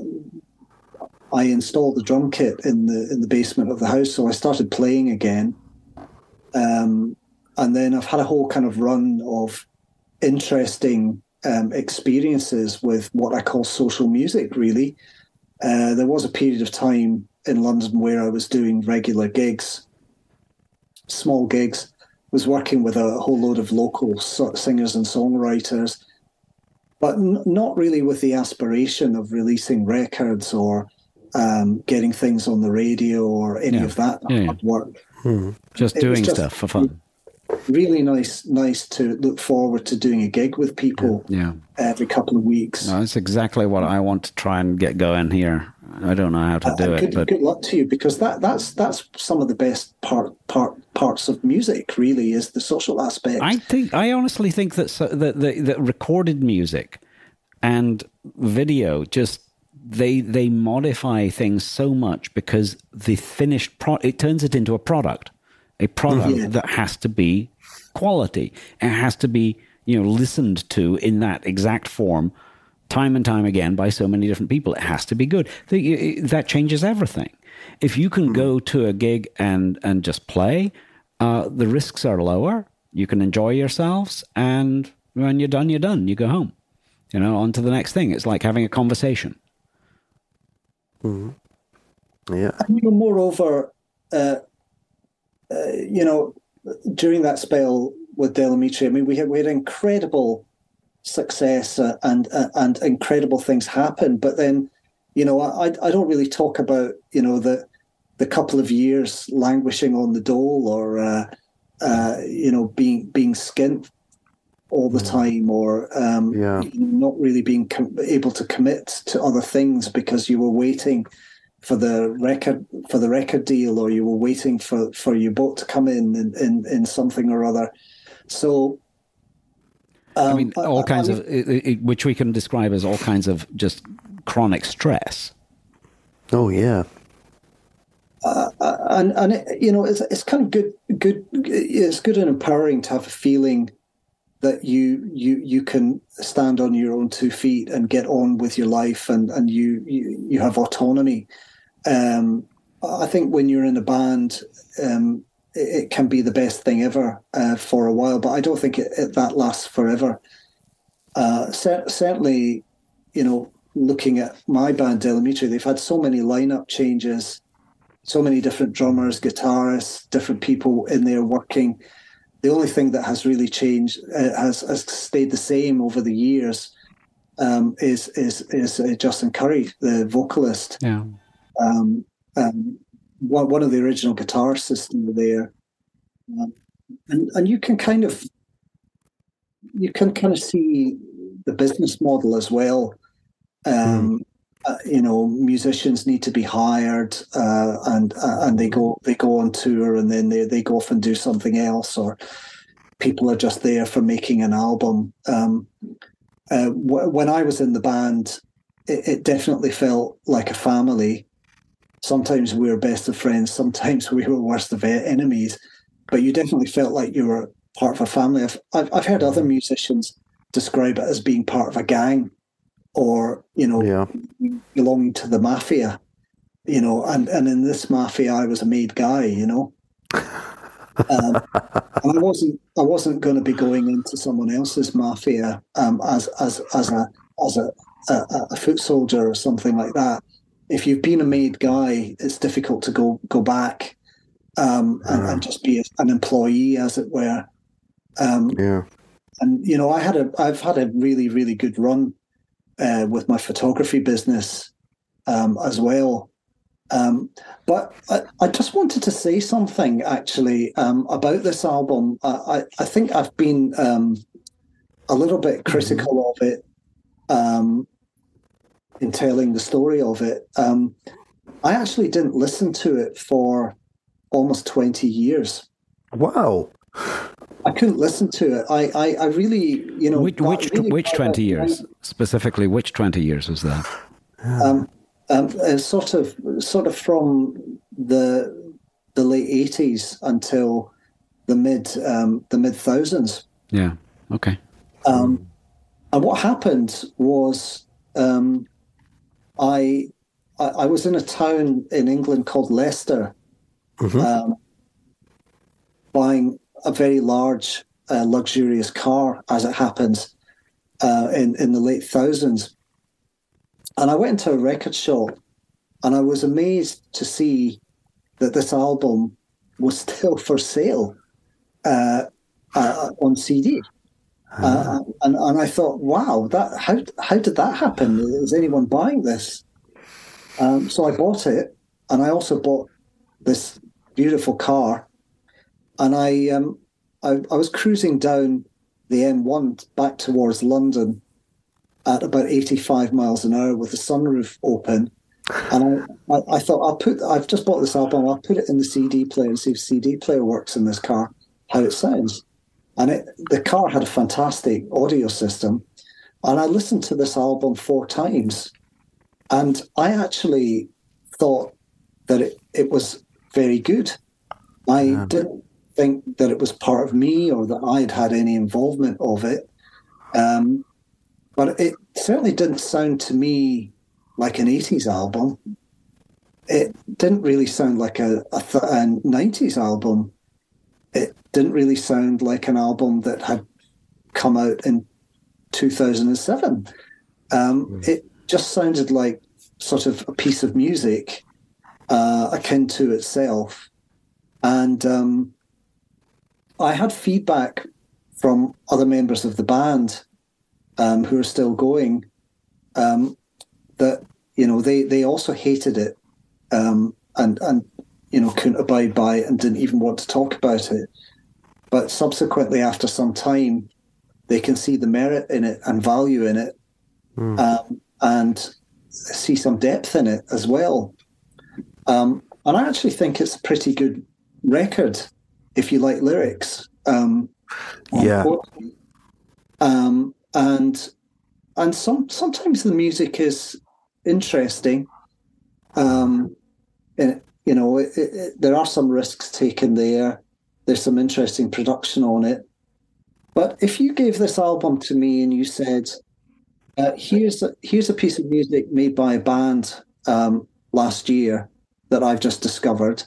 I installed the drum kit in the in the basement of the house. So I started playing again. Um, and then I've had a whole kind of run of interesting um, experiences with what I call social music, really. Uh, there was a period of time in London where I was doing regular gigs, small gigs, was working with a whole load of local singers and songwriters, but n- not really with the aspiration of releasing records or um, getting things on the radio or any yeah. of that yeah, yeah. work. Hmm. Just it doing just, stuff for fun really nice nice to look forward to doing a gig with people yeah. every couple of weeks. No, that's exactly what I want to try and get going here. I don't know how to uh, do uh, it, but good luck to you because that that's that's some of the best part part parts of music. Really, is the social aspect. I think I honestly think that so, that the, the recorded music and video just they they modify things so much because the finished pro it turns it into a product a product yeah. that has to be quality. It has to be, you know, listened to in that exact form time and time again by so many different people. It has to be good. That changes everything. If you can go to a gig and, and just play, uh, the risks are lower. You can enjoy yourselves, and when you're done, you're done. You go home. You know, on to the next thing. It's like having a conversation. Mm-hmm. Yeah. And, you know, moreover, uh, uh, you know, during that spell with Del Amitri, I mean, we had we had incredible success uh, and uh, and incredible things happen. But then, you know, I I don't really talk about you know the the couple of years languishing on the dole or uh, uh, you know, being being skint all the time, or um, Yeah. not really being com- able to commit to other things because you were waiting for the record for the record deal, or you were waiting for, for your boat to come in in, in, in something or other. So, I um, mean, all kinds mean- of, it, it, which we can describe as all kinds of just chronic stress. Oh yeah. and and it, you know it's it's kind of good good it's good and empowering to have a feeling that you you you can stand on your own two feet and get on with your life and and you you, you have autonomy um i think when you're in a band um it, it can be the best thing ever uh, for a while but i don't think it, it that lasts forever uh cer- certainly you know looking at my band Del Amitri, they've had so many lineup changes so many different drummers, guitarists, different people in there working. The only thing that has really changed uh, has, has stayed the same over the years um, is is is uh, Justin Currie, the vocalist. Yeah. Um, um, one one of the original guitarists is still there, um, and and you can kind of you can kind of see the business model as well. Um, uh, you know, musicians need to be hired, uh, and uh, and they go they go on tour, and then they they go off and do something else, or people are just there for making an album. Um, uh, w- when I was in the band, it, it definitely felt like a family. Sometimes we were best of friends, sometimes we were worst of enemies, but you definitely felt like you were part of a family. I've I've, I've heard other musicians describe it as being part of a gang, or you know, Yeah. belonging to the mafia, you know, and, and in this mafia, I was a made guy, you know. Um, and I wasn't I wasn't going to be going into someone else's mafia um, as as as a as a, a, a foot soldier or something like that. If you've been a made guy, it's difficult to go go back um, and, and just be an employee, as it were. Um, Yeah. and you know, I had a I've had a really really good run uh, with my photography business um, as well. Um, but I, I just wanted to say something actually um, about this album. I, I, I think I've been um, a little bit critical of it um, in telling the story of it. Um, I actually didn't listen to it for almost 20 years. Wow. I couldn't listen to it. I, I, I really, you know, Which which really which twenty years specifically? Which twenty years was that? Um, um, uh, sort of, sort of from the the late eighties until the mid um, the mid thousands. Yeah. Okay. Um, and what happened was um, I, I I was in a town in England called Leicester, um, buying a very large, uh, luxurious car, as it happens, uh, in in the late thousands. And I went into a record shop, and I was amazed to see that this album was still for sale uh, uh, on CD. Uh, and and I thought, wow, that how how did that happen? Is anyone buying this? Um, so I bought it, and I also bought this beautiful car, and I um I, I was cruising down the M1 back towards London at about 85 miles an hour with the sunroof open. And I, I, I thought I'll put I've just bought this album, I'll put it in the CD player and see if CD player works in this car, how it sounds. And it, the car had a fantastic audio system. And I listened to this album four times. And I actually thought that it, it was very good. I didn't think that it was part of me or that I'd had any involvement of it. Um, but it certainly didn't sound to me like an 80s album. It didn't really sound like a, a, th- a 90s album. It didn't really sound like an album that had come out in 2007. Um, It just sounded like sort of a piece of music uh, akin to itself. And um, I had feedback from other members of the band um, who are still going um, that you know they they also hated it um, and and you know couldn't abide by it and didn't even want to talk about it. but subsequently, after some time, they can see the merit in it and value in it, mm. um, and see some depth in it as well. Um, and I actually think it's a pretty good record if you like lyrics. Um, yeah. Um, and and some sometimes the music is interesting. Um, and, you know, it, it, there are some risks taken there. There's some interesting production on it. But if you gave this album to me and you said, uh, "Here's a, here's a piece of music made by a band um, last year that I've just discovered,"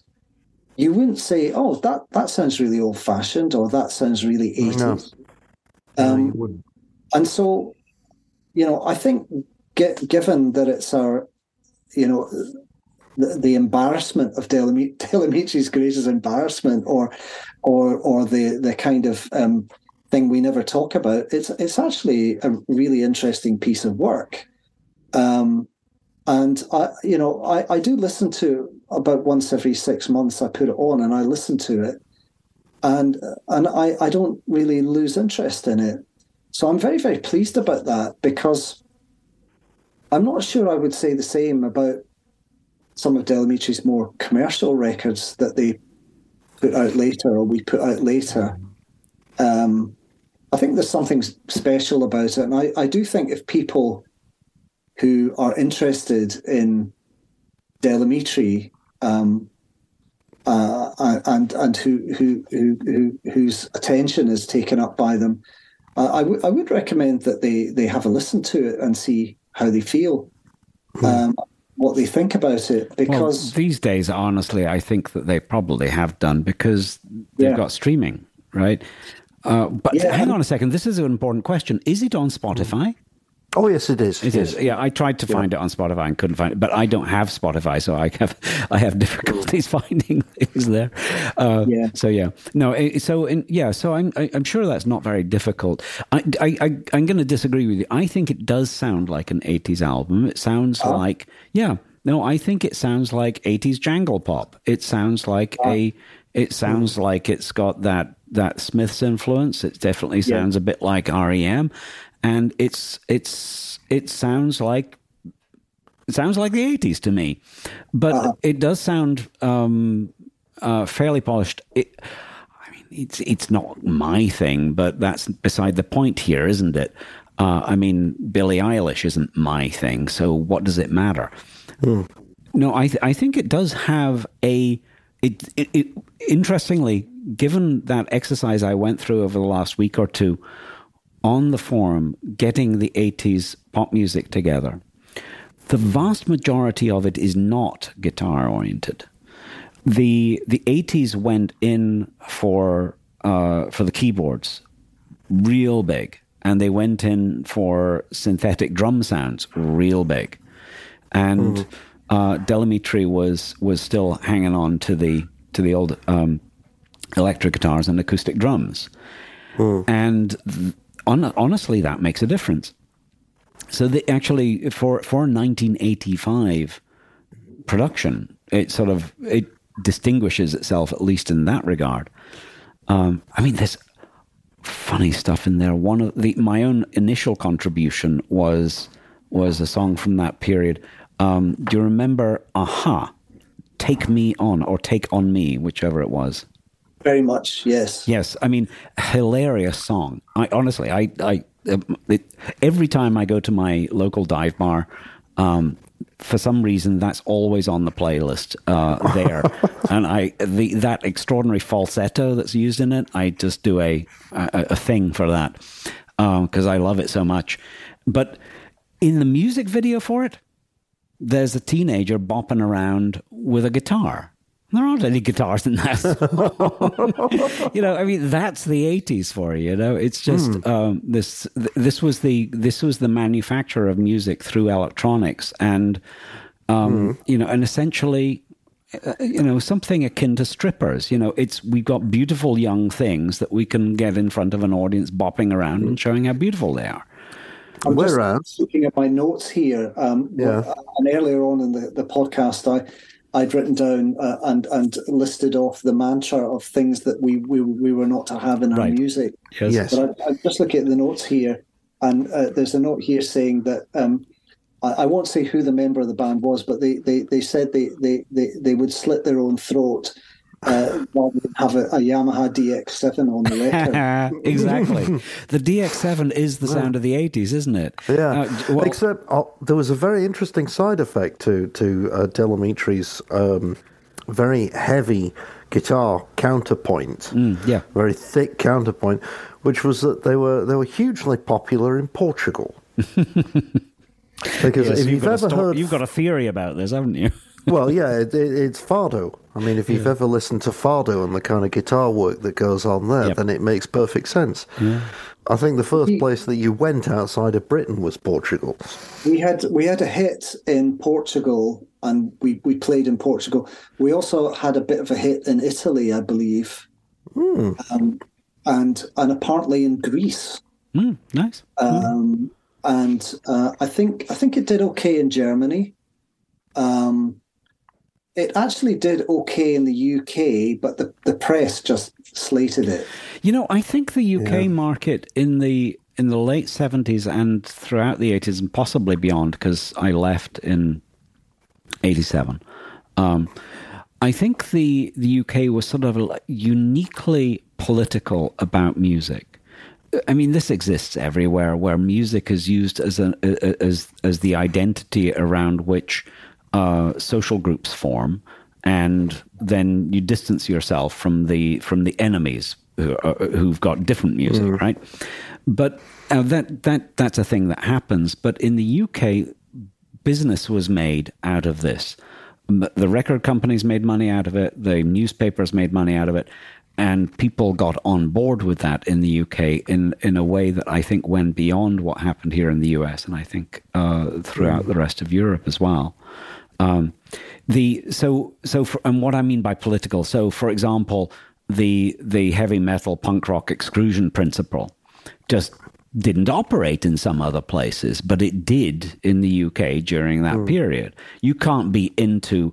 you wouldn't say, "Oh, that that sounds really old fashioned," or "That sounds really 80s." No. Um, no, and so, you know, I think get, given that it's our, you know, the, embarrassment of Del Amitri's Grace's embarrassment, or, or, or the the kind of um, thing we never talk about. It's it's actually a really interesting piece of work. Um, and I, you know, I, I do listen to about once every six months. I put it on and I listen to it, and and I, I don't really lose interest in it. So I'm very very pleased about that because I'm not sure I would say the same about some of Del Amitri's more commercial records that they put out later or we put out later. Um, I think there's something special about it, and I, I do think if people who are interested in Del Amitri um, uh, and and who, who who who whose attention is taken up by them, uh, I, w- I would recommend that they they have a listen to it and see how they feel, hmm. um, what they think about it. Because well, these days, honestly, I think that they probably have done because they've yeah. got streaming, right? Uh, but yeah. hang on a second. This is an important question. Is it on Spotify? Oh yes, it is. It is. Yeah, I tried to find yeah. it on Spotify and couldn't find it, but I don't have Spotify, so I have I have difficulties finding things there. Uh, yeah. So yeah, no. Eh, so in, yeah, so I'm I, am i am sure that's not very difficult. I I, I am going to disagree with you. I think it does sound like an '80s album. It sounds oh. like yeah. No, I think it sounds like '80s jangle pop. It sounds like oh. a. It sounds mm. like it's got that that Smiths influence. It definitely sounds yeah. a bit like REM and it's it's it sounds like it sounds like the 80s to me but uh-huh. it does sound um, uh, fairly polished it, i mean it's it's not my thing but that's beside the point here isn't it uh, i mean billie eilish isn't my thing so what does it matter mm. no i th- i think it does have a it, it, it interestingly given that exercise i went through over the last week or two on the forum getting the 80s pop music together, the vast majority of it is not guitar oriented. The the 80s went in for uh, for the keyboards real big, and they went in for synthetic drum sounds real big, and mm. uh, Del Amitri was was still hanging on to the to the old um, electric guitars and acoustic drums, mm. and th- on, honestly, that makes a difference. So the, actually, for for 1985 production, it sort of it distinguishes itself at least in that regard. Um, I mean, there's funny stuff in there. One of the my own initial contribution was was a song from that period. Um, do you remember a-ha? Take Me On or Take On Me, whichever it was. Very much, yes. Yes, I mean, hilarious song. I honestly, I, I, it, every time I go to my local dive bar, um, for some reason that's always on the playlist uh, there, and I the that extraordinary falsetto that's used in it, I just do a a, a thing for that because um, I love it so much. But in the music video for it, there's a teenager bopping around with a guitar there aren't any guitars in that. you know, I mean, that's the '80s for you. You know, it's just mm. um, this. This was the this was the manufacture of music through electronics, and um, mm. you know, and essentially, uh, you know, something akin to strippers. You know, it's we've got beautiful young things that we can get in front of an audience, bopping around mm. and showing how beautiful they are. I'm just looking at my notes here. Um, yeah. And earlier on in the, the podcast, I I'd written down uh, and and listed off the mantra of things that we we, we were not to have in our Right. music. Yes. Yes. But I, I just look at the notes here, and uh, there's a note here saying that um, I, I won't say who the member of the band was, but they they, they said they, they, they, they would slit their own throat uh, rather than have a, a Yamaha DX7 on the record. exactly. The DX7 is the sound of the 80s, isn't it? Yeah, Uh, well- except uh, there was a very interesting side effect to to uh, Del Amitri's um, very heavy guitar counterpoint, Mm, yeah. very thick counterpoint, which was that they were they were hugely popular in Portugal. because Yes, if you've, you've ever sto- heard, you've got a theory about this, haven't you? Well, yeah, it, it, it's Fado. I mean, if you've ever listened to Fado and the kind of guitar work that goes on there, Yep. then it makes perfect sense. I think the first place that you went outside of Britain was Portugal. We had we had a hit in Portugal, and we, we played in Portugal. We also had a bit of a hit in Italy, I believe, um, and and apparently in Greece. Mm, nice. um, and uh, I think I think it did okay in Germany. Um, it actually did okay in the UK, but the, the press just slated it. You know, I think the UK market in the in the late seventies and throughout the eighties and possibly beyond, because I left in eighty seven. Um, I think the the UK was sort of uniquely political about music. I mean, this exists everywhere, where music is used as an as as the identity around which uh, social groups form, and then you distance yourself from the from the enemies who are, who've got different music, right? But uh, that that that's a thing that happens. But in the UK, business was made out of this. The record companies made money out of it. The newspapers made money out of it. And people got on board with that in the UK in, in a way that I think went beyond what happened here in the US and I think uh, throughout the rest of Europe as well. Um, the so so for, and what I mean by political. So, for example, the the heavy metal punk rock exclusion principle just didn't operate in some other places, but it did in the UK during that mm. period. You can't be into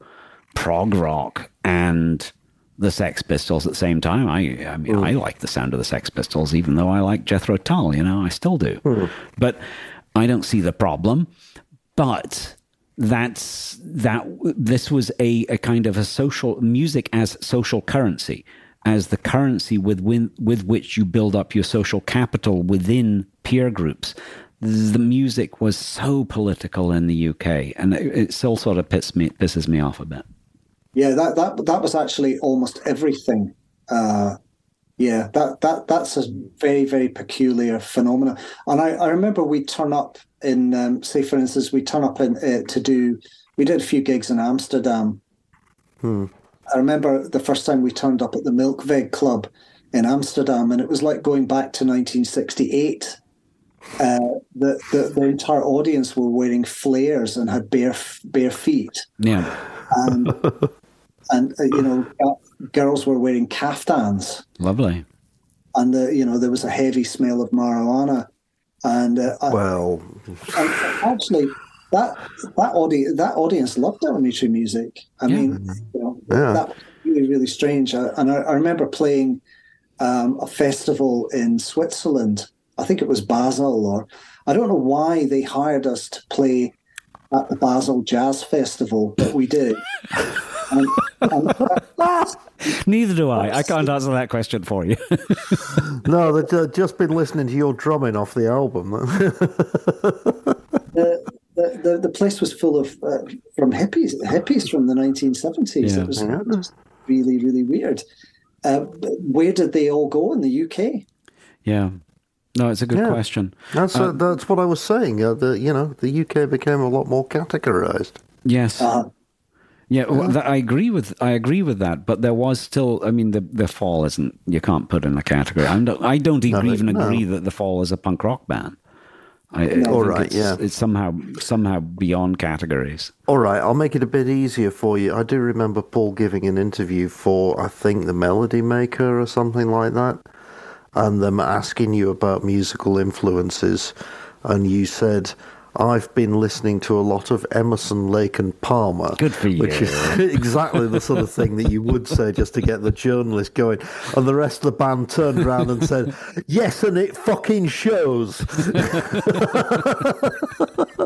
prog rock and the Sex Pistols at the same time. I, I mean, I mm. like the sound of the Sex Pistols, even though I like Jethro Tull. You know, I still do. Mm. But I don't see the problem. But that's that. This was a, a kind of a social music as social currency, as the currency with with which you build up your social capital within peer groups. The music was so political in the UK, and it, it still sort of pisses me pisses me off a bit. Yeah, that that that was actually almost everything. Uh, yeah, that that that's a very very peculiar phenomenon. And I, I remember we turn up in, um, say for instance, we turn up in uh, to do. We did a few gigs in Amsterdam. I remember the first time we turned up at the Melkweg Club in Amsterdam, and it was like going back to 1968. Uh, the, the the entire audience were wearing flares and had bare bare feet Yeah, and and uh, you know girls were wearing caftans. Lovely. and the, you know there was a heavy smell of marijuana. And, uh, Well, and actually that that audience that audience loved Del Amitri music. I Yeah. mean you know Yeah. that was really really strange. And I, I remember playing um, a festival in switzerland. I think it was basel or i don't know why they hired us to play at the basel jazz festival but we did. and, and Neither do I. I can't answer that question for you. no, they've uh, just been listening to your drumming off the album. the, the, the, the place was full of uh, from hippies hippies from the 1970s. Yeah. It was just really really weird. Uh, where did they all go in the UK? yeah. No, it's a good Yeah. question. that's uh, that's what I was saying. Uh, the you know the UK became a lot more categorized. Yes. Uh, Yeah, well, uh-huh. that, I agree with I agree with that, but there was still. I mean, the the Fall isn't. You can't put in a category. I don't. I don't even, no. agree that the Fall is a punk rock band. I, I All right, it's, yeah. it's somehow somehow beyond categories. All right, I'll make it a bit easier for you. I do remember Paul giving an interview for, I think, the Melody Maker or something like that, and them asking you about musical influences, and you said, I've been listening to a lot of Emerson, Lake and Palmer. Good for you. Which is exactly the sort of thing that you would say just to get the journalist going. And the rest of the band turned around and said, "Yes, and it fucking shows."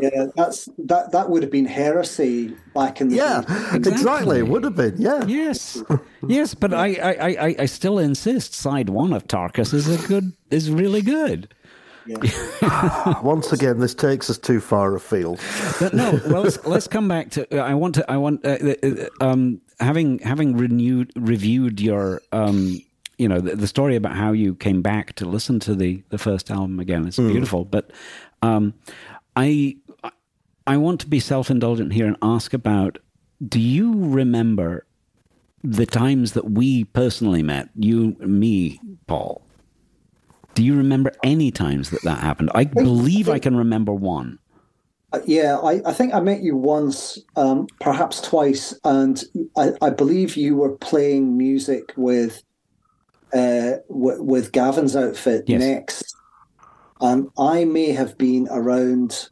yeah, that's that. That would have been heresy back in the yeah, day. exactly. exactly. It would have been. Yeah. Yes. Yes, but I, I, I, I still insist. Side one of Tarkus is a good is really good. Yeah. Once again, this takes us too far afield. But no, well, let's, let's come back to. I want to. I want. Uh, uh, um, having having renewed reviewed your. Um, you know the, the, story about how you came back to listen to the the first album again. It's mm. beautiful, but um, I I want to be self indulgent here and ask about. Do you remember the times that we personally met? You, me, Paul. Do you remember any times that that happened? I, I believe I, think, I, can remember one. Uh, yeah, I, I, think I met you once, um, perhaps twice, and I, I, believe you were playing music with uh, w- with Gavin's outfit yes. next. Um, I may have been around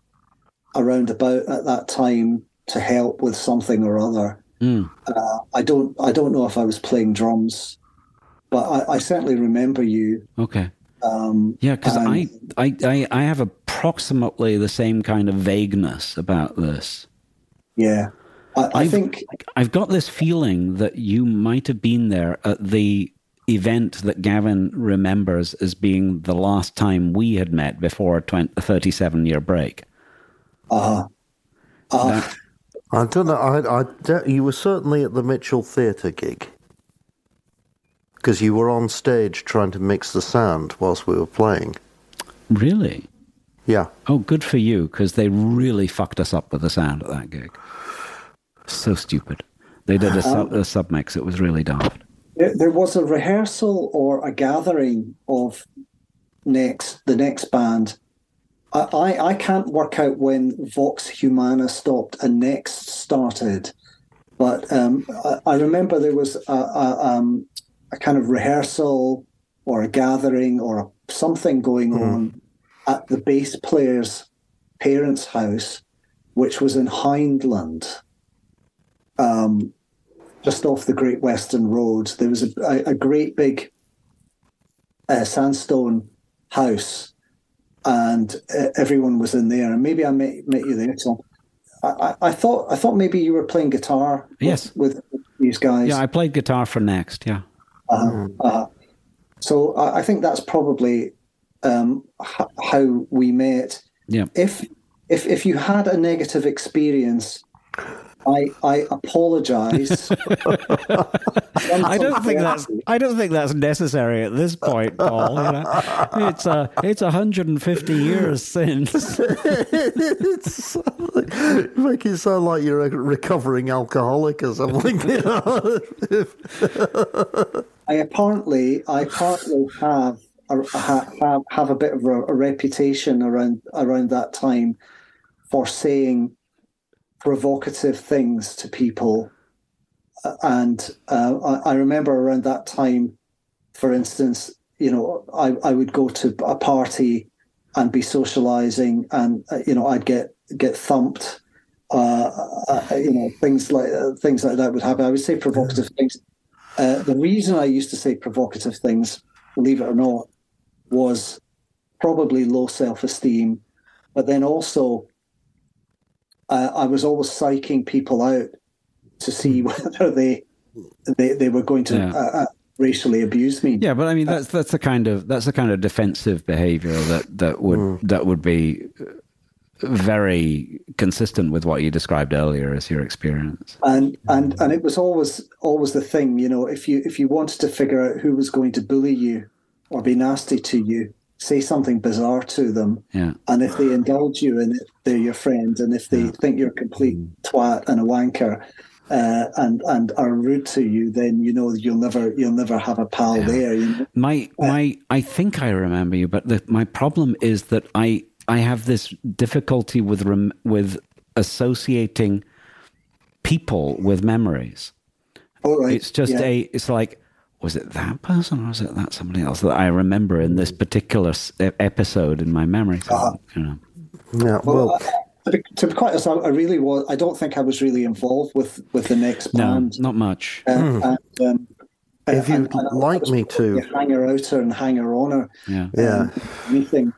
around about at that time to help with something or other. Mm. Uh, I don't I don't know if I was playing drums, but I, I certainly remember you. Okay. Um, yeah, because I, I, I, I have approximately the same kind of vagueness about this. Yeah. I, I think I've got this feeling that you might have been there at the event that Gavin remembers as being the last time we had met before a 20, 37 year break. Uh-huh. Uh, I don't know. I, I, you were certainly at the Mitchell Theatre gig because you were on stage trying to mix the sound whilst we were playing. Really? Yeah. Oh, good for you, because they really fucked us up with the sound at that gig. So stupid. They did a, sub, a submix. It was really daft. There was a rehearsal or a gathering of next the next band. I, I, I can't work out when Vox Humana stopped and Next started, but um, I, I, remember there was a, a, um, a kind of rehearsal or a gathering or a, something going mm. on at the bass player's parents' house, which was in Hyndland, um, just off the Great Western Road. There was a, a, great big uh, sandstone house, and uh, everyone was in there. And maybe I met, met you there, So I, I, thought I thought maybe you were playing guitar. Yes, with, with these guys. Yeah, I played guitar for Next. Yeah. Uh, uh, so I, I, think that's probably um, h- how we met. Yeah. If if if you had a negative experience, I I apologize. I don't think that's I don't think that's necessary at this point, Paul. You know? It's a it's hundred and fifty years since. it's like, make it sound like you're a recovering alcoholic or something. You know? I apparently I apparently have a, have have a bit of a, a reputation around around that time for saying provocative things to people. And uh, I, I, remember around that time, for instance, you know, I, I would go to a party and be socializing, and uh, you know, I'd get get thumped. Uh, uh you know, things like uh, things like that would happen. I would say provocative things. Uh, the reason I used to say provocative things, believe it or not, was probably low self esteem, but then also uh, I was always psyching people out to see whether they they, they were going to yeah. uh, uh, racially abuse me. Yeah, but I mean that's that's the kind of that's the kind of defensive behavior that that would mm. that would be very consistent with what you described earlier as your experience. And and and it was always always the thing, you know, if you if you wanted to figure out who was going to bully you or be nasty to you, say something bizarre to them. Yeah. And if they indulge you in it, they're your friend. And if they yeah. think you're a complete mm. twat and a wanker, uh, and and are rude to you, then you know you'll never you'll never have a pal yeah. there. You know? My uh, my I think I remember you, but the, my problem is that I I have this difficulty with rem, with associating people with memories. It's just yeah. a it's like was it that person or was it that somebody else that I remember in this particular episode in my memory? So, uh, you know. Yeah, well, to, be, to be quite honest, I, I really was. I don't think I was really involved with with the next band. No, not much. Uh, and, um, If you'd and I like was me to- hanger outer and hanger oner, Yeah. Yeah. anything.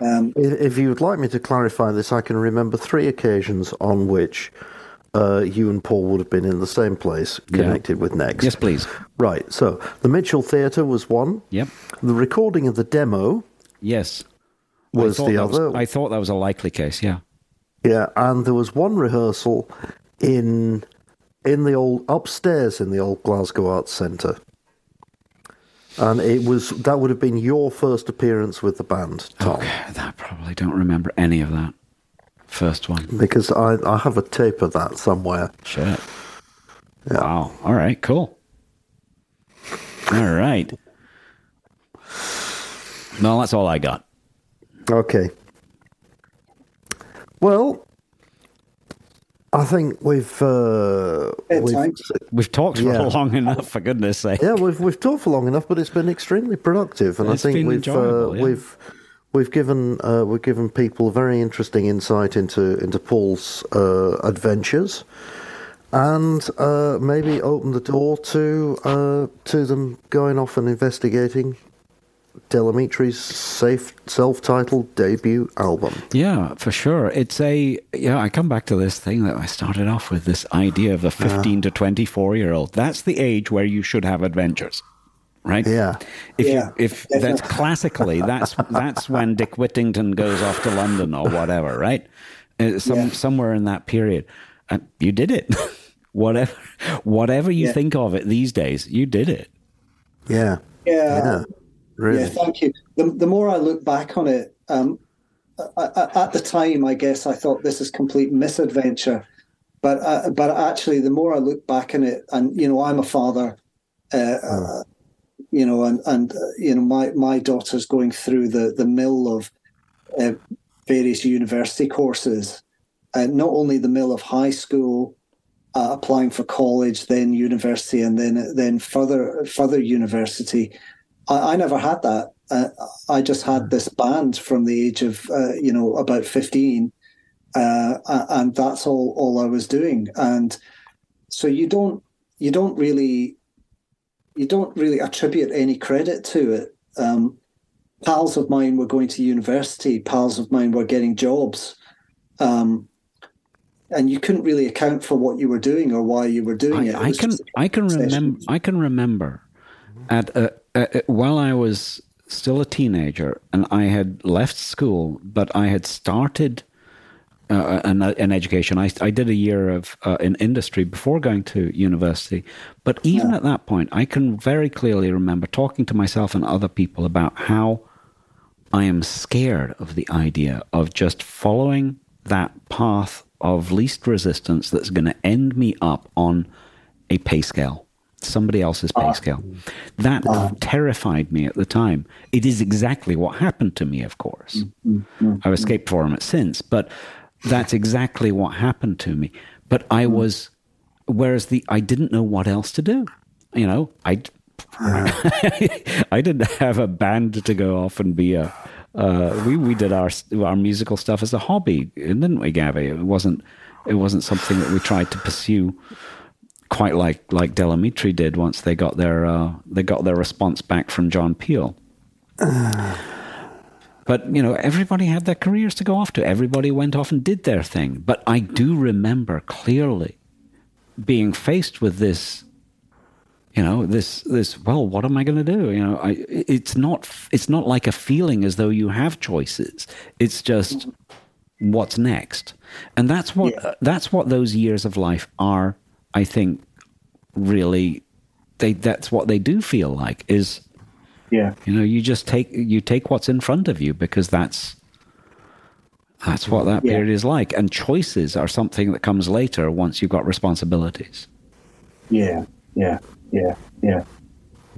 Um, If if you would like me to clarify this, I can remember three occasions on which uh, you and Paul would have been in the same place, connected with Next. Yes, please. Right. So the Mitchell Theatre was one. Yep. The recording of the demo Yes. was the that other. I thought that was a likely case. Yeah. Yeah, and there was one rehearsal in in the old upstairs in the old Glasgow Arts Centre. And it was that would have been your first appearance with the band, Tom. Okay, that probably don't remember any of that first one. Because I, I have a tape of that somewhere. Shit. Wow. All right. Cool. All right. Well, that's all I got. Okay. Well, I think we've uh, we've. We've talked for Yeah. long enough, for goodness sake. yeah we've we've talked for long enough, but it's been extremely productive, and It's I think been we've uh, yeah. we've we've given uh, we've given people very interesting insight into into Paul's uh, adventures, and uh, maybe open the door to uh, to them going off and investigating Del Amitri's safe self-titled debut album. Yeah, for sure. It's a yeah. I come back to this thing that I started off with this idea of the fifteen to twenty four year old. That's the age where you should have adventures, right? Yeah. If Yeah, you, if that's classically that's that's when Dick Whittington goes off to London or whatever, right? Uh, some Yeah. somewhere in that period, uh, you did it. whatever whatever you Yeah. think of it these days, you did it. Yeah. yeah, Yeah. Really. Yeah, thank you. The, the more I look back on it, um, I, I, at the time, I guess I thought this is complete misadventure. But uh, but actually, the more I look back on it, and you know, I'm a father, uh, uh, you know, and and uh, you know, my my daughter's going through the the mill of uh, various university courses, and not only the mill of high school, uh, applying for college, then university, and then then further further university. I, I never had that. Uh, I just had this band from the age of uh, you know about fifteen, uh, and that's all all I was doing. And so you don't you don't really you don't really attribute any credit to it. Um, pals of mine were going to university. Pals of mine were getting jobs. Um, and you couldn't really account for what you were doing or why you were doing it. It I, I can I can session. remember I can remember at uh, uh, while I was still a teenager and I had left school, but I had started uh, an, an education. I, I did a year of uh, in industry before going to university, but even at that point, I can very clearly remember talking to myself and other people about how I am scared of the idea of just following that path of least resistance that's going to end me up on a pay scale, somebody else's pay uh, scale. That uh, terrified me at the time. It is exactly what happened to me, of course. Mm, mm, mm, I've escaped from it since, but that's exactly what happened to me. But I was, whereas the I didn't know what else to do. You know, I I didn't have a band to go off and be a. Uh, we we did our our musical stuff as a hobby, didn't we, Gabby? It wasn't it wasn't something that we tried to pursue quite like like Del Amitri did once they got their uh, they got their response back from John Peel. But you know, everybody had their careers to go off to. Everybody went off and did their thing. But I do remember clearly being faced with this you know this this well what am i going to do you know i it's not it's not like a feeling as though you have choices it's just what's next and that's what Yeah. that's what those years of life are i think really they that's what they do feel like is Yeah. you know you just take you take what's in front of you because that's that's what that Yeah. period is like and choices are something that comes later once you've got responsibilities Yeah, yeah, yeah, yeah.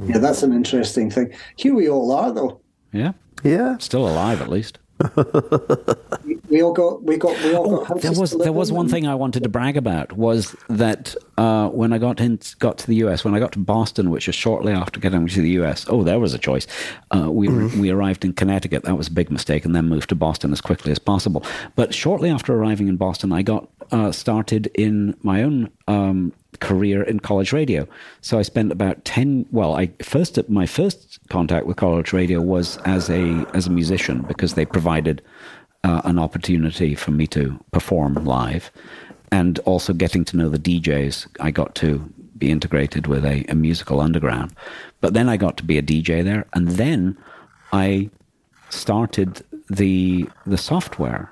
Yeah, that's an interesting thing. Here we all are, though. yeah Yeah. still alive at least we all got we got we all oh, got there was there was one thing I wanted to brag about was that uh, when I got in got to the US when I got to Boston which was shortly after getting to the US oh there was a choice. Uh, we mm-hmm. we arrived in Connecticut. That was a big mistake and then moved to Boston as quickly as possible. But shortly after arriving in Boston I got uh, started in my own um, career in college radio. So I spent about ten. Well, I first my first contact with college radio was as a as a musician because they provided uh, an opportunity for me to perform live, and also getting to know the DJs. I got to be integrated with a, a musical underground, but then I got to be a DJ there, and then I started the the software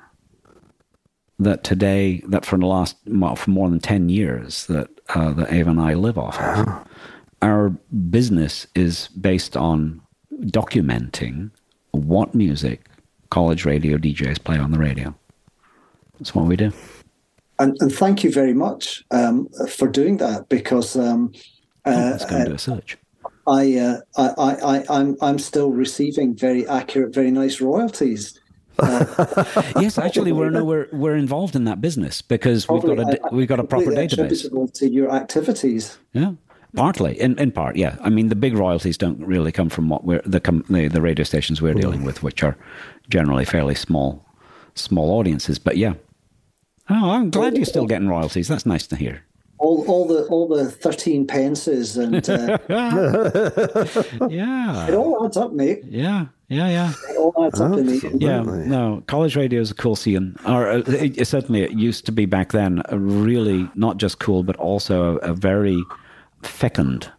that today, that for the last, well, for more than 10 years, that, uh, that Ava and I live off of. Our business is based on documenting what music college radio DJs play on the radio. That's what we do. And, and thank you very much um, for doing that because um, uh, oh, let's go and do a search. I, uh, I, I, I, I'm, I'm still receiving very accurate, very nice royalties yes, actually, we're no, we're we're involved in that business because we've got a we've got a proper database. To your activities, yeah, partly in in part, yeah. I mean, the big royalties don't really come from what we're the the, the radio stations we're dealing hmm. with, which are generally fairly small small audiences. But yeah, oh, I'm glad you're still getting royalties. That's nice to hear all, all the all the thirteen pences and uh, yeah, it all adds up, mate. Yeah, yeah, yeah. It all adds up Yeah, no, college radio is a cool scene, or uh, it, certainly it used to be back then. A really not just cool, but also a, a very fecund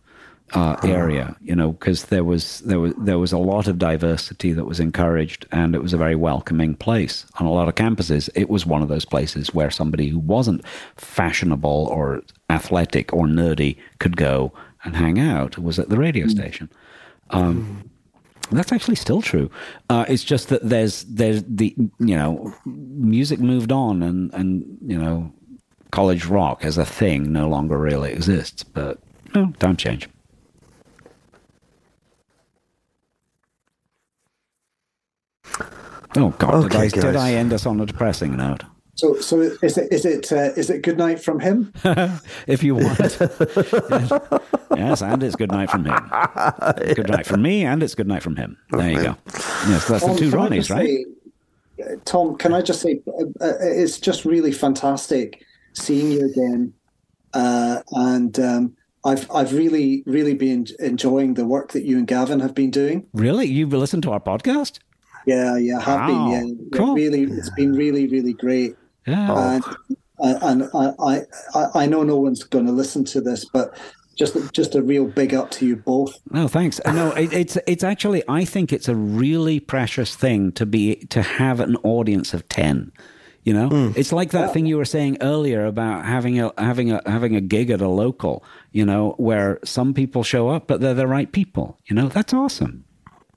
uh, area, you know, because there was there was there was a lot of diversity that was encouraged, and it was a very welcoming place on a lot of campuses. It was one of those places where somebody who wasn't fashionable or athletic or nerdy could go and hang out. Was at the radio mm. station. Um, that's actually still true. Uh, it's just that there's there's the you know music moved on and and you know college rock as a thing no longer really exists. But no, time change. Oh God! Okay, did, I, did I end us on a depressing note? So, so is it is it uh, is it good night from him? if you want, yes, and it's good night from him. Good night from me, and it's good night from him. There you go. Yes, that's Tom, the two Ronnies, right? Say, Tom, can I just say uh, uh, it's just really fantastic seeing you again, uh, and um, I've I've really really been enjoying the work that you and Gavin have been doing. Really, you've listened to our podcast? Yeah, yeah, have wow. been. Yeah, cool. really, it's been really, really great. Yeah. And, and I, I, I know no one's going to listen to this, but just just a real big up to you both. No, thanks. No, it, it's it's actually I think it's a really precious thing to be to have an audience of ten. You know, mm. it's like that yeah. thing you were saying earlier about having a having a having a gig at a local. You know, where some people show up, but they're the right people. You know, that's awesome.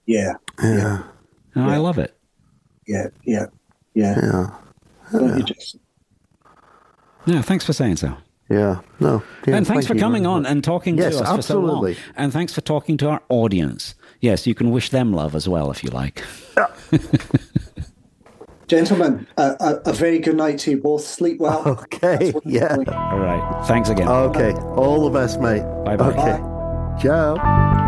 Yeah, yeah. yeah. Yeah. I love it. Yeah, yeah, yeah. Yeah. Yeah. yeah, thanks for saying so. Yeah, no. Yeah, and thanks thank for coming on and talking yes, to us absolutely. for so long. And thanks for talking to our audience. Yes, you can wish them love as well if you like. Yeah. Gentlemen, uh, a, a, very good night to you both. Sleep well. Okay, yeah. All right. Thanks again. Okay. All the best, mate. Bye-bye. Okay. Bye. Ciao.